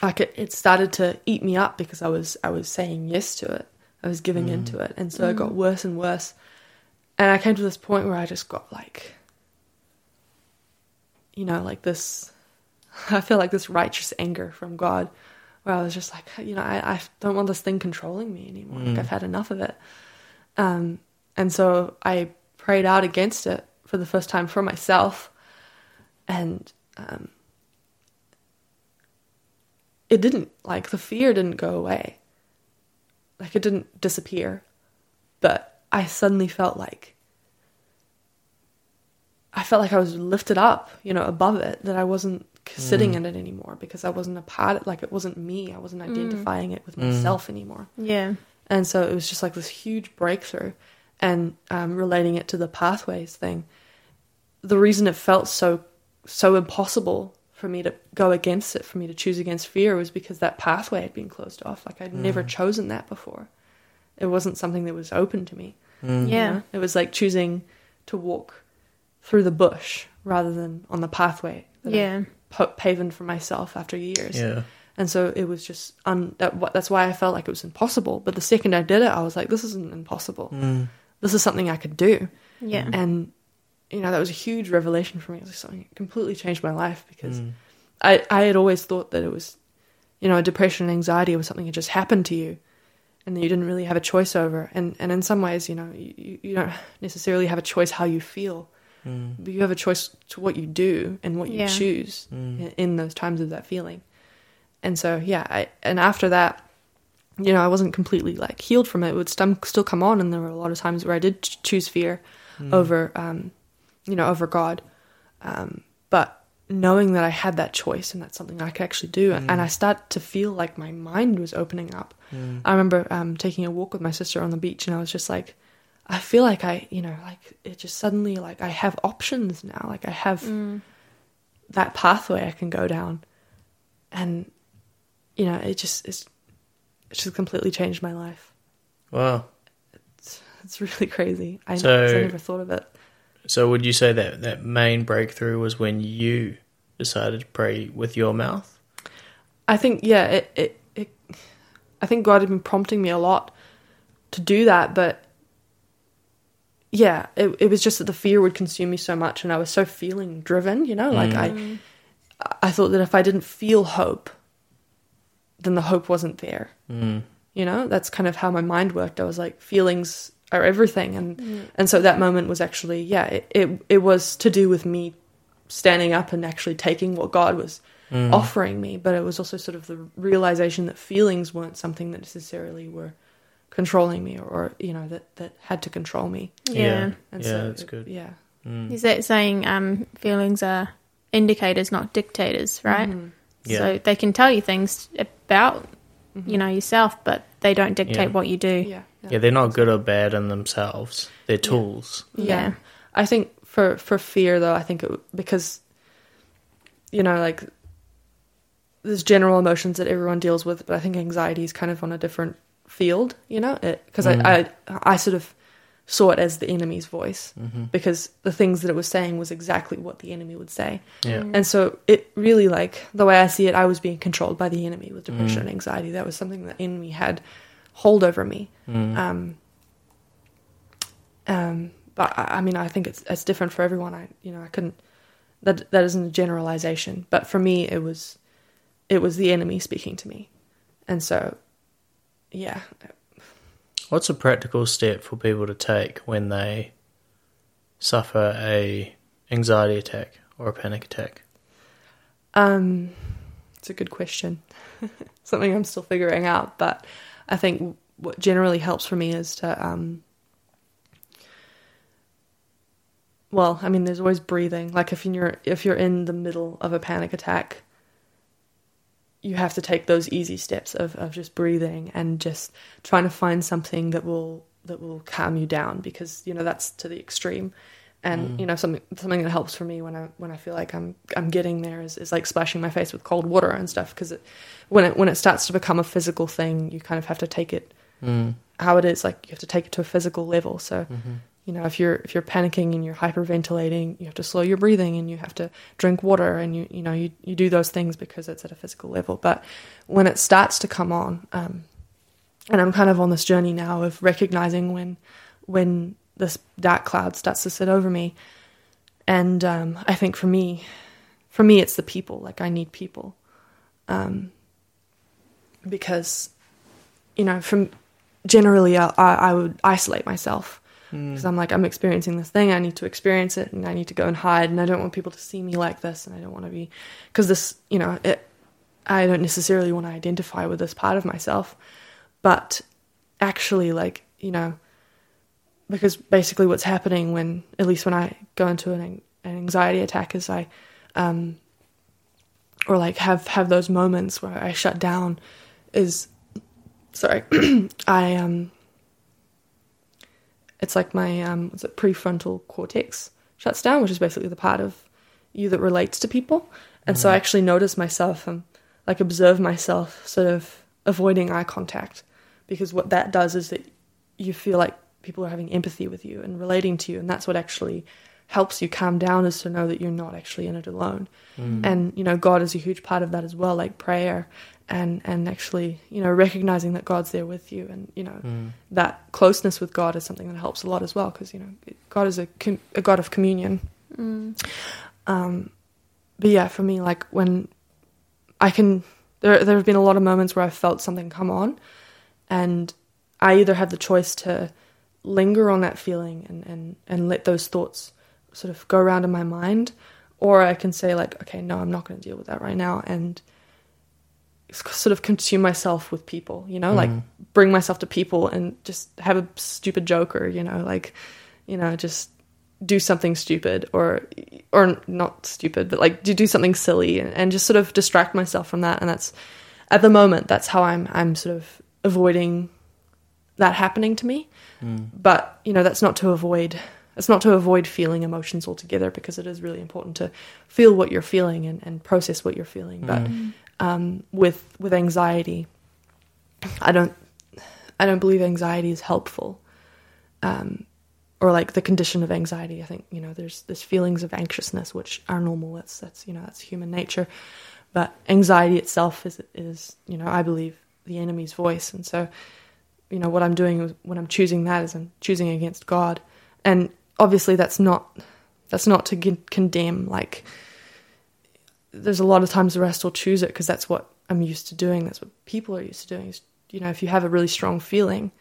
like it, it started to eat me up because I was I was saying yes to it. I was giving into it, and so it got worse and worse. And I came to this point where I just got like, you know, like this. I feel like this righteous anger from God, where I was just like, you know, I, I don't want this thing controlling me anymore. Like I've had enough of it. Um, and so I prayed out against it for the first time for myself, and um, it didn't like the fear didn't go away like it didn't disappear but i suddenly felt like i felt like i was lifted up you know above it that i wasn't mm. sitting in it anymore because i wasn't a part like it wasn't me. I wasn't mm. identifying it with mm. myself anymore. Yeah. and so it was just like this huge breakthrough and um, relating it to the pathways thing. The reason it felt so so impossible for me to go against it for me to choose against fear was because that pathway had been closed off. Like i'd never chosen that before. It wasn't something that was open to me. You Yeah. know? it was like choosing to walk through the bush rather than on the pathway that I Yeah. pa- paving for myself after years Yeah. and so it was just un- that, that's why I felt like it was impossible. But the second I did it, I was like, this isn't impossible. Mm. This is something I could do. Yeah. And you know that was a huge revelation for me. It was something that completely changed my life because mm. I I had always thought that it was, you know, depression and anxiety was something that just happened to you, and that you didn't really have a choice over. And and in some ways, you know, you, you don't necessarily have a choice how you feel, but you have a choice to what you do and what you Yeah. choose in, in those times of that feeling. And so yeah, I and after that, you know, I wasn't completely like healed from it. It would stum- still come on, and there were a lot of times where I did ch- choose fear over, um, you know, over God. Um, but knowing that I had that choice and that's something I could actually do. And I start to feel like my mind was opening up. I remember um, taking a walk with my sister on the beach, and I was just like, I feel like I, you know, like it just suddenly like I have options now. Like I have mm. that pathway I can go down, and you know, it just it's, it just completely changed my life. Wow. It's really crazy. I, So- I never thought of it. So would you say that that main breakthrough was when you decided to pray with your mouth? I think yeah, it, it it I think God had been prompting me a lot to do that, but yeah, it it was just that the fear would consume me so much and I was so feeling driven, you know, like I mm. I thought that if I didn't feel hope, then the hope wasn't there. Mm. You know, that's kind of how my mind worked. I was like feelings are everything and mm. and so that moment was actually yeah, it, it it was to do with me standing up and actually taking what God was mm. offering me, but it was also sort of the realization that feelings weren't something that necessarily were controlling me or, or you know that that had to control me. Yeah. And yeah, so that's it- good. Yeah. Mm. Is that saying um, feelings are indicators, not dictators, right? Mm-hmm. Yeah. So they can tell you things about, mm-hmm. you know, yourself, but they don't dictate Yeah. what you do. Yeah. Yeah, they're not good or bad in themselves. They're tools. Yeah. I think for for fear though, I think it, because you know like there's general emotions that everyone deals with, but I think anxiety is kind of on a different field, you know, because I, mm. I I sort of saw it as the enemy's voice mm-hmm. because the things that it was saying was exactly what the enemy would say. Yeah. Mm. And so it really like the way I see it, I was being controlled by the enemy with depression mm. and anxiety. That was something that enemy had hold over me. Um, um, but I, I mean, I think it's it's different for everyone. I you know I couldn't that that isn't a generalization, but for me it was it was the enemy speaking to me, and so yeah, What's a practical step for people to take when they suffer a anxiety attack or a panic attack? Um, it's a good question. Something I'm still figuring out, but I think what generally helps for me is to um. Well, I mean, there's always breathing. Like if you're if you're in the middle of a panic attack, you have to take those easy steps of, of just breathing and just trying to find something that will that will calm you down because you know that's to the extreme. And mm. you know something something that helps for me when I when I feel like I'm I'm getting there is, is like splashing my face with cold water and stuff because it, when it when it starts to become a physical thing you kind of have to take it mm. how it is like you have to take it to a physical level. So mm-hmm. You know if you're if you're panicking and you're hyperventilating you have to slow your breathing and you have to drink water and you you know you, you do those things because it's at a physical level. But when it starts to come on um, and I'm kind of on this journey now of recognizing when when this dark cloud starts to sit over me. And um, I think for me for me it's the people. Like I need people. Um, because you know from generally I, I I would isolate myself because I'm like I'm experiencing this thing I need to experience it and I need to go and hide and I don't want people to see me like this and I don't want to be because this you know it I don't necessarily want to identify with this part of myself but actually like you know because basically what's happening when at least when I go into an, an anxiety attack is I um or like have have those moments where I shut down is sorry I um it's like my um what's it prefrontal cortex shuts down which is basically the part of you that relates to people. And so I mm-hmm. actually notice myself and like observe myself sort of avoiding eye contact because what that does is that you feel like people are having empathy with you and relating to you and that's what actually helps you calm down is to know that you're not actually in it alone. Mm. And you know god is a huge part of that as well like prayer and and actually you know recognizing that god's there with you and you know that closeness with god is something that helps a lot as well because you know god is a, com- a god of communion. Um but yeah for me like when i can there there have been a lot of moments where i've felt something come on and i either have the choice to linger on that feeling and and and let those thoughts sort of go around in my mind or i can say like okay no i'm not going to deal with that right now and s- sort of consume myself with people you know like mm. bring myself to people and just have a stupid joke or you know like you know just do something stupid or or not stupid, but like do something silly and, and just sort of distract myself from that. And that's at the moment that's how I'm I'm sort of avoiding that happening to me. Mm. But you know that's not to avoid it's not to avoid feeling emotions altogether because it is really important to feel what you're feeling and, and process what you're feeling. But mm. Um, with with anxiety, I don't I don't believe anxiety is helpful. Um, or like the condition of anxiety. I think you know there's there's feelings of anxiousness which are normal. That's that's you know that's human nature, but anxiety itself is is you know I believe the enemy's voice, and so you know what I'm doing when I'm choosing that is I'm choosing against God, and obviously that's not that's not to con- condemn. Like there's a lot of times where I still choose it because that's what I'm used to doing. That's what people are used to doing. Is, you know, if you have a really strong feeling,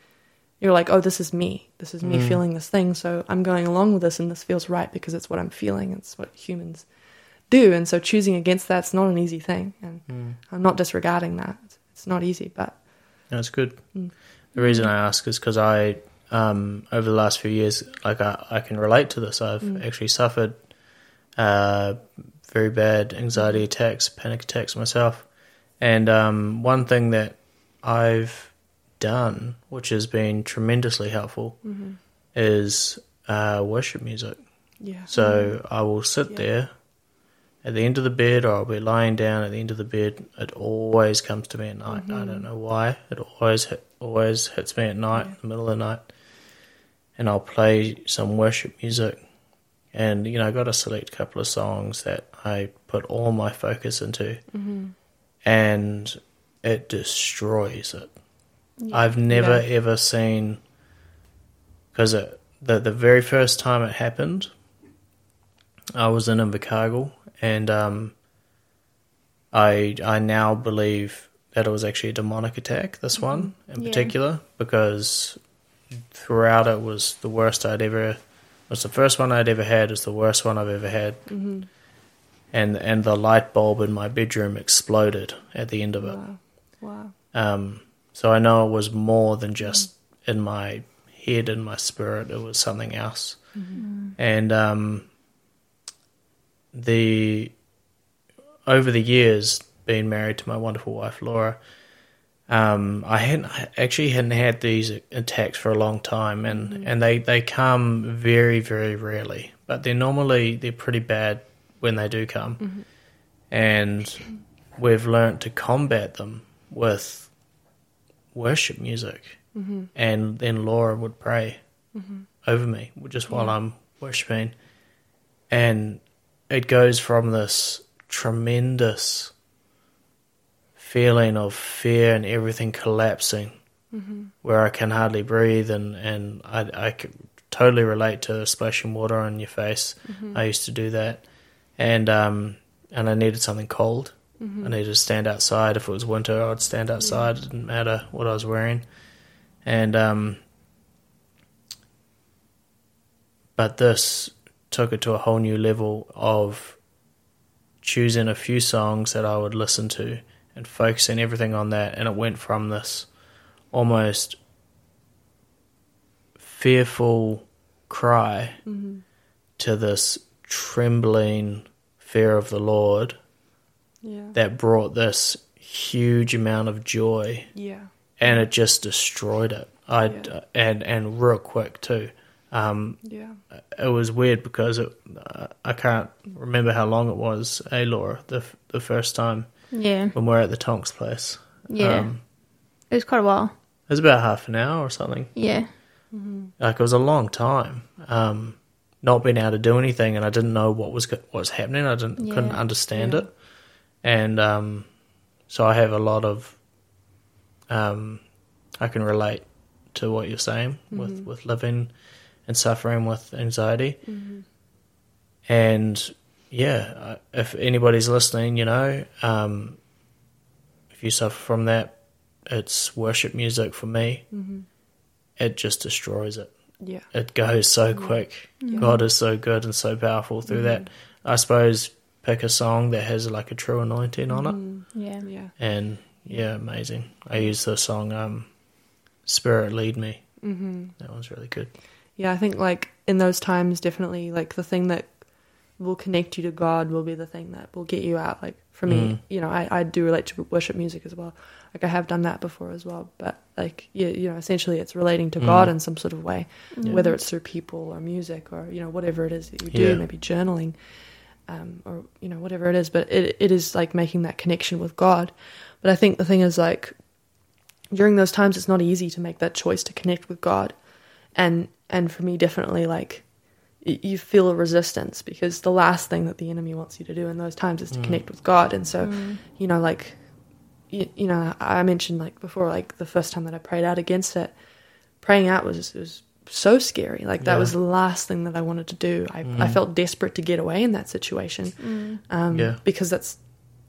you're like, oh, this is me. This is me feeling this thing. So I'm going along with this, and this feels right because it's what I'm feeling. It's what humans do. And so choosing against that's not an easy thing. And I'm not disregarding that. It's, it's not easy, but That's good. The reason I ask is because I, um, over the last few years, like I, I can relate to this. I've actually suffered uh, very bad anxiety attacks, panic attacks myself. And um, one thing that I've done, which has been tremendously helpful, is uh, worship music. yeah. So I will sit Yeah. there at the end of the bed, or I'll be lying down at the end of the bed. It always comes to me at night. I don't know why. It always hit, always hits me at night, in the middle of the night, and I'll play some worship music. And you know, I got to select a couple of songs that I put all my focus into, and it destroys it. I've never Yeah. ever seen because the the very first time it happened, I was in Invercargill, and um, I I now believe that it was actually a demonic attack. This one in Yeah. particular, because throughout it was the worst I'd ever. It was the first one I'd ever had. It's the worst one I've ever had. Mm-hmm. And and the light bulb in my bedroom exploded at the end of it. Wow. Wow. Um, so I know it was more than just in my head and my spirit. It was something else. And um, the over the years, being married to my wonderful wife Laura, um, I hadn't I actually hadn't had these attacks for a long time, and, mm. and they, they come very very rarely, but they're normally they're pretty bad when they do come, mm-hmm. and we've learnt to combat them with worship music, mm-hmm. and then Laura would pray mm-hmm. over me just while I'm worshiping, and it goes from this tremendous feeling of fear and everything collapsing, where I can hardly breathe, and and I I could totally relate to splashing water on your face. I used to do that, and um and I needed something cold. I needed to stand outside. If it was winter, I'd stand outside. It didn't matter what I was wearing, and um. But this took it to a whole new level of choosing a few songs that I would listen to and focusing everything on that. And it went from this almost fearful cry to this trembling fear of the Lord Yeah. that brought this huge amount of joy Yeah. and it just destroyed it. I Yeah. and and real quick too. Um, Yeah. it was weird because it, uh, I can't remember how long it was. Hey, Laura, the the first time Yeah. when we're at the Tonks place. Yeah. um, It was quite a while. it was about half an hour or something. Yeah. Like it was a long time. Um, not being able to do anything, and I didn't know what was what was happening. I didn't couldn't understand Yeah. it, and um, so I have a lot of. Um, I can relate to what you're saying with with living and suffering with anxiety, and yeah, if anybody's listening, you know, um, if you suffer from that, it's worship music for me. It just destroys it Yeah. it goes so quick. God is so good and so powerful through that. I suppose pick a song that has like a true anointing on it, Yeah. Yeah. and yeah, amazing. I use the song um, "Spirit Lead Me." Mm-hmm. That one's really good. yeah, I think like in those times, definitely like the thing that will connect you to God will be the thing that will get you out. Like for me, Mm. you know, I, I do relate to worship music as well. Like I have done that before as well. But like yeah, you know, essentially it's relating to Mm. God in some sort of way, Yeah. whether it's through people or music or you know whatever it is that you do, Yeah. maybe journaling, um, or you know whatever it is. But it it is like making that connection with God. But I think the thing is like during those times, it's not easy to make that choice to connect with God, and and for me, definitely like y- you feel a resistance because the last thing that the enemy wants you to do in those times is to Mm. connect with God. And so, Mm. you know, like, you, you know, I mentioned like before, like the first time that I prayed out against it, praying out was was so scary. Like that Yeah. was the last thing that I wanted to do. I, I Mhm. felt desperate to get away in that situation, Mm. um, Yeah. because that's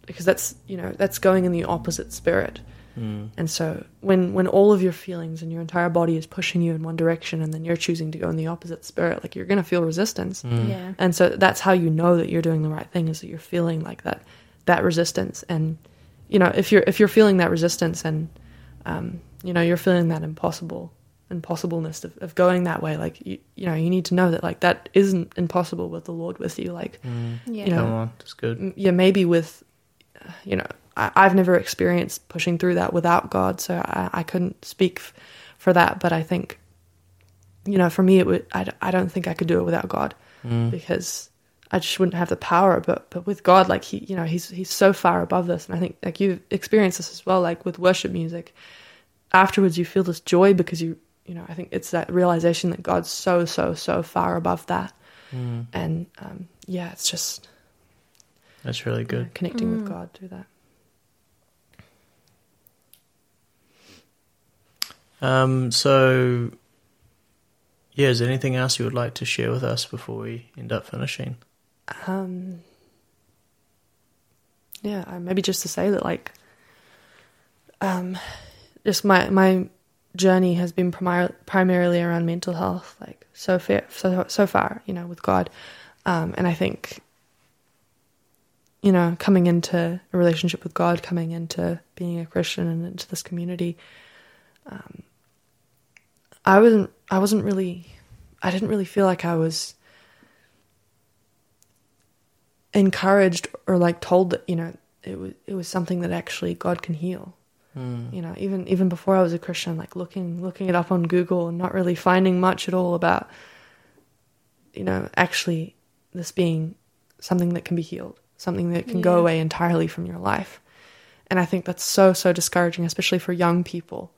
because that's you know that's going in the opposite spirit. Mm. And so when when all of your feelings and your entire body is pushing you in one direction and then you're choosing to go in the opposite spirit, like you're going to feel resistance. Mm. Yeah. And so that's how you know that you're doing the right thing is that you're feeling like that that resistance and you know if you're if you're feeling that resistance and um, you know you're feeling that impossible impossibleness of, of going that way like you you know you need to know that like that isn't impossible with the Lord with you like Mm. Yeah. You know, Come on, that's good. m- yeah, maybe with, uh, you know, I, I've never experienced pushing through that without God, so I, I couldn't speak f- for that. But I think, you know, for me, it would. I, d- I don't think I could do it without God Mm. because I just wouldn't have the power. But but with God, like he, you know, he's he's so far above this, and I think like you've experienced this as well, like with worship music. Afterwards, you feel this joy because you, you know, I think it's that realization that God's so so so far above that, Mm. and um, yeah, it's just That's really you know, good. connecting with Mm. God through that. Um, so, yeah, is there anything else you would like to share with us before we end up finishing? Um, yeah, uh, maybe just to say that, like, um, just my my journey has been primar- primarily around mental health, like so far, so so far, you know, with God, um, and I think, you know, coming into a relationship with God, coming into being a Christian and into this community, um, I wasn't I wasn't really I didn't really feel like I was encouraged or like told that you know it was it was something that actually God can heal. Mm. You know, even even before I was a Christian, like looking looking it up on Google and not really finding much at all about you know actually this being something that can be healed, something that can go away entirely from your life. And I think that's so so discouraging, especially for young people.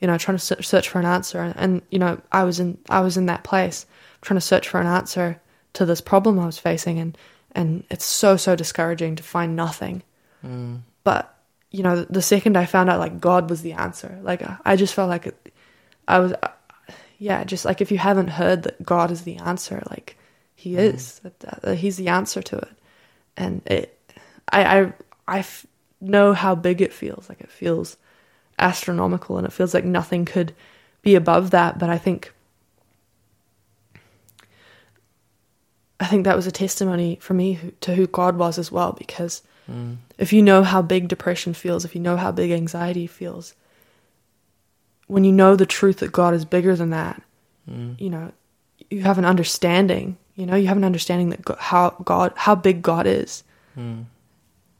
You know, trying to search for an answer, and, and you know, I was in I was in that place, trying to search for an answer to this problem I was facing, and and it's so so discouraging to find nothing. Mm. But you know, the second I found out like God was the answer, like I just felt like it, I was, uh, yeah, just like if you haven't heard that God is the answer, like He is, that, that He's the answer to it, and it, I I I f- know how big it feels, like it feels astronomical, and it feels like nothing could be above that. But I think. I think that was a testimony for me who, to who God was as well, because Mm. if you know how big depression feels, if you know how big anxiety feels, when you know the truth that God is bigger than that, Mm. you know, you have an understanding. You know, you have an understanding that go- how God, how big God is, Mm.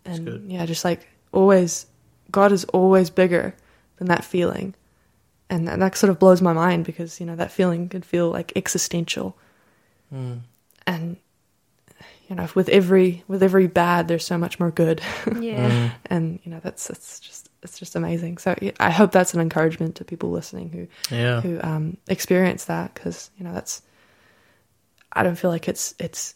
And good. yeah, just like always, God is always bigger than that feeling, and that, that sort of blows my mind because you know that feeling could feel like existential, Mm. and you know, with every with every bad, there's so much more good. Yeah. Mm. and you know that's that's just it's just amazing so yeah, i hope that's an encouragement to people listening who Yeah. who um experience that because you know that's i don't feel like it's it's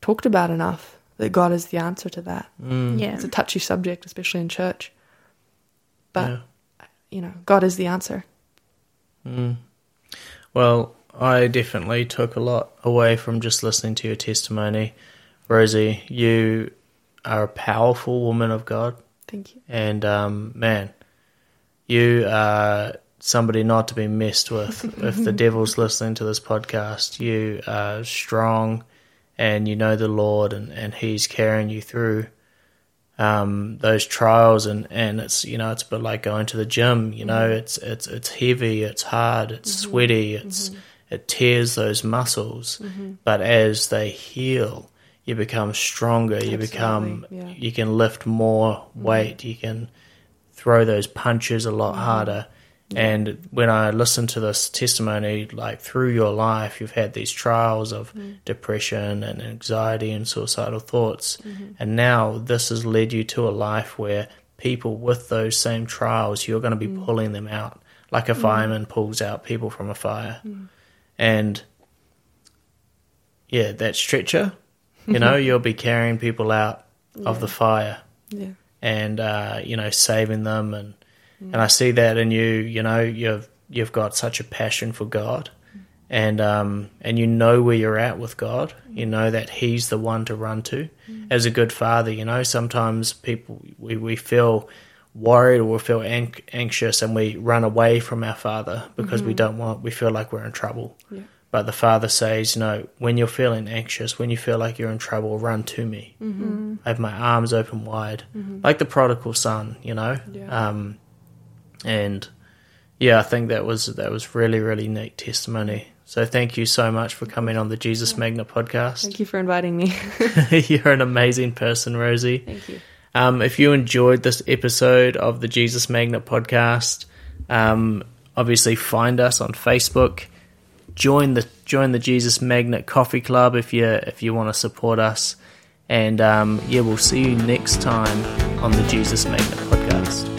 talked about enough that god is the answer to that Mm. Yeah. it's a touchy subject especially in church but Yeah. You know god is the answer Mm. Well, I definitely took a lot away from just listening to your testimony. Rosie, you are a powerful woman of God. thank you And um, man, you are somebody not to be messed with. if the devil's listening to this podcast, you are strong and you know the Lord and, and He's carrying you through um, those trials and, and it's you know it's a bit like going to the gym. You know mm. it's it's it's heavy, it's hard, it's mm-hmm. sweaty, mm-hmm. it's it tears those muscles. Mm-hmm. But as they heal, you become stronger. You become yeah. you can lift more weight. You can throw those punches a lot harder. And when I listen to this testimony, like through your life, you've had these trials of mm. depression and anxiety and suicidal thoughts. Mm-hmm. And now this has led you to a life where people with those same trials, you're going to be mm. pulling them out. Like a mm. fireman pulls out people from a fire. And yeah, that stretcher, you know, you'll be carrying people out of the fire Yeah. and uh, you know saving them and and I see that in you you know you've you've got such a passion for God and um and you know where you're at with God you know that he's the one to run to as a good father you know sometimes people we, we feel worried or we feel an- anxious and we run away from our father because we don't want we feel like we're in trouble Yeah. but the father says, you know, when you're feeling anxious, when you feel like you're in trouble, run to me. Mm-hmm. I have my arms open wide, like the prodigal son, you know. Yeah. Um, and yeah, I think that was that was really really neat testimony. So thank you so much for coming on the Jesus Magnet podcast. Thank you for inviting me. You're an amazing person, Rosie. Thank you. Um, if you enjoyed this episode of the Jesus Magnet podcast, um, obviously find us on Facebook. Join the join the Jesus Magnet Coffee Club if you if you want to support us. And um, yeah, we'll see you next time on the Jesus Magnet podcast.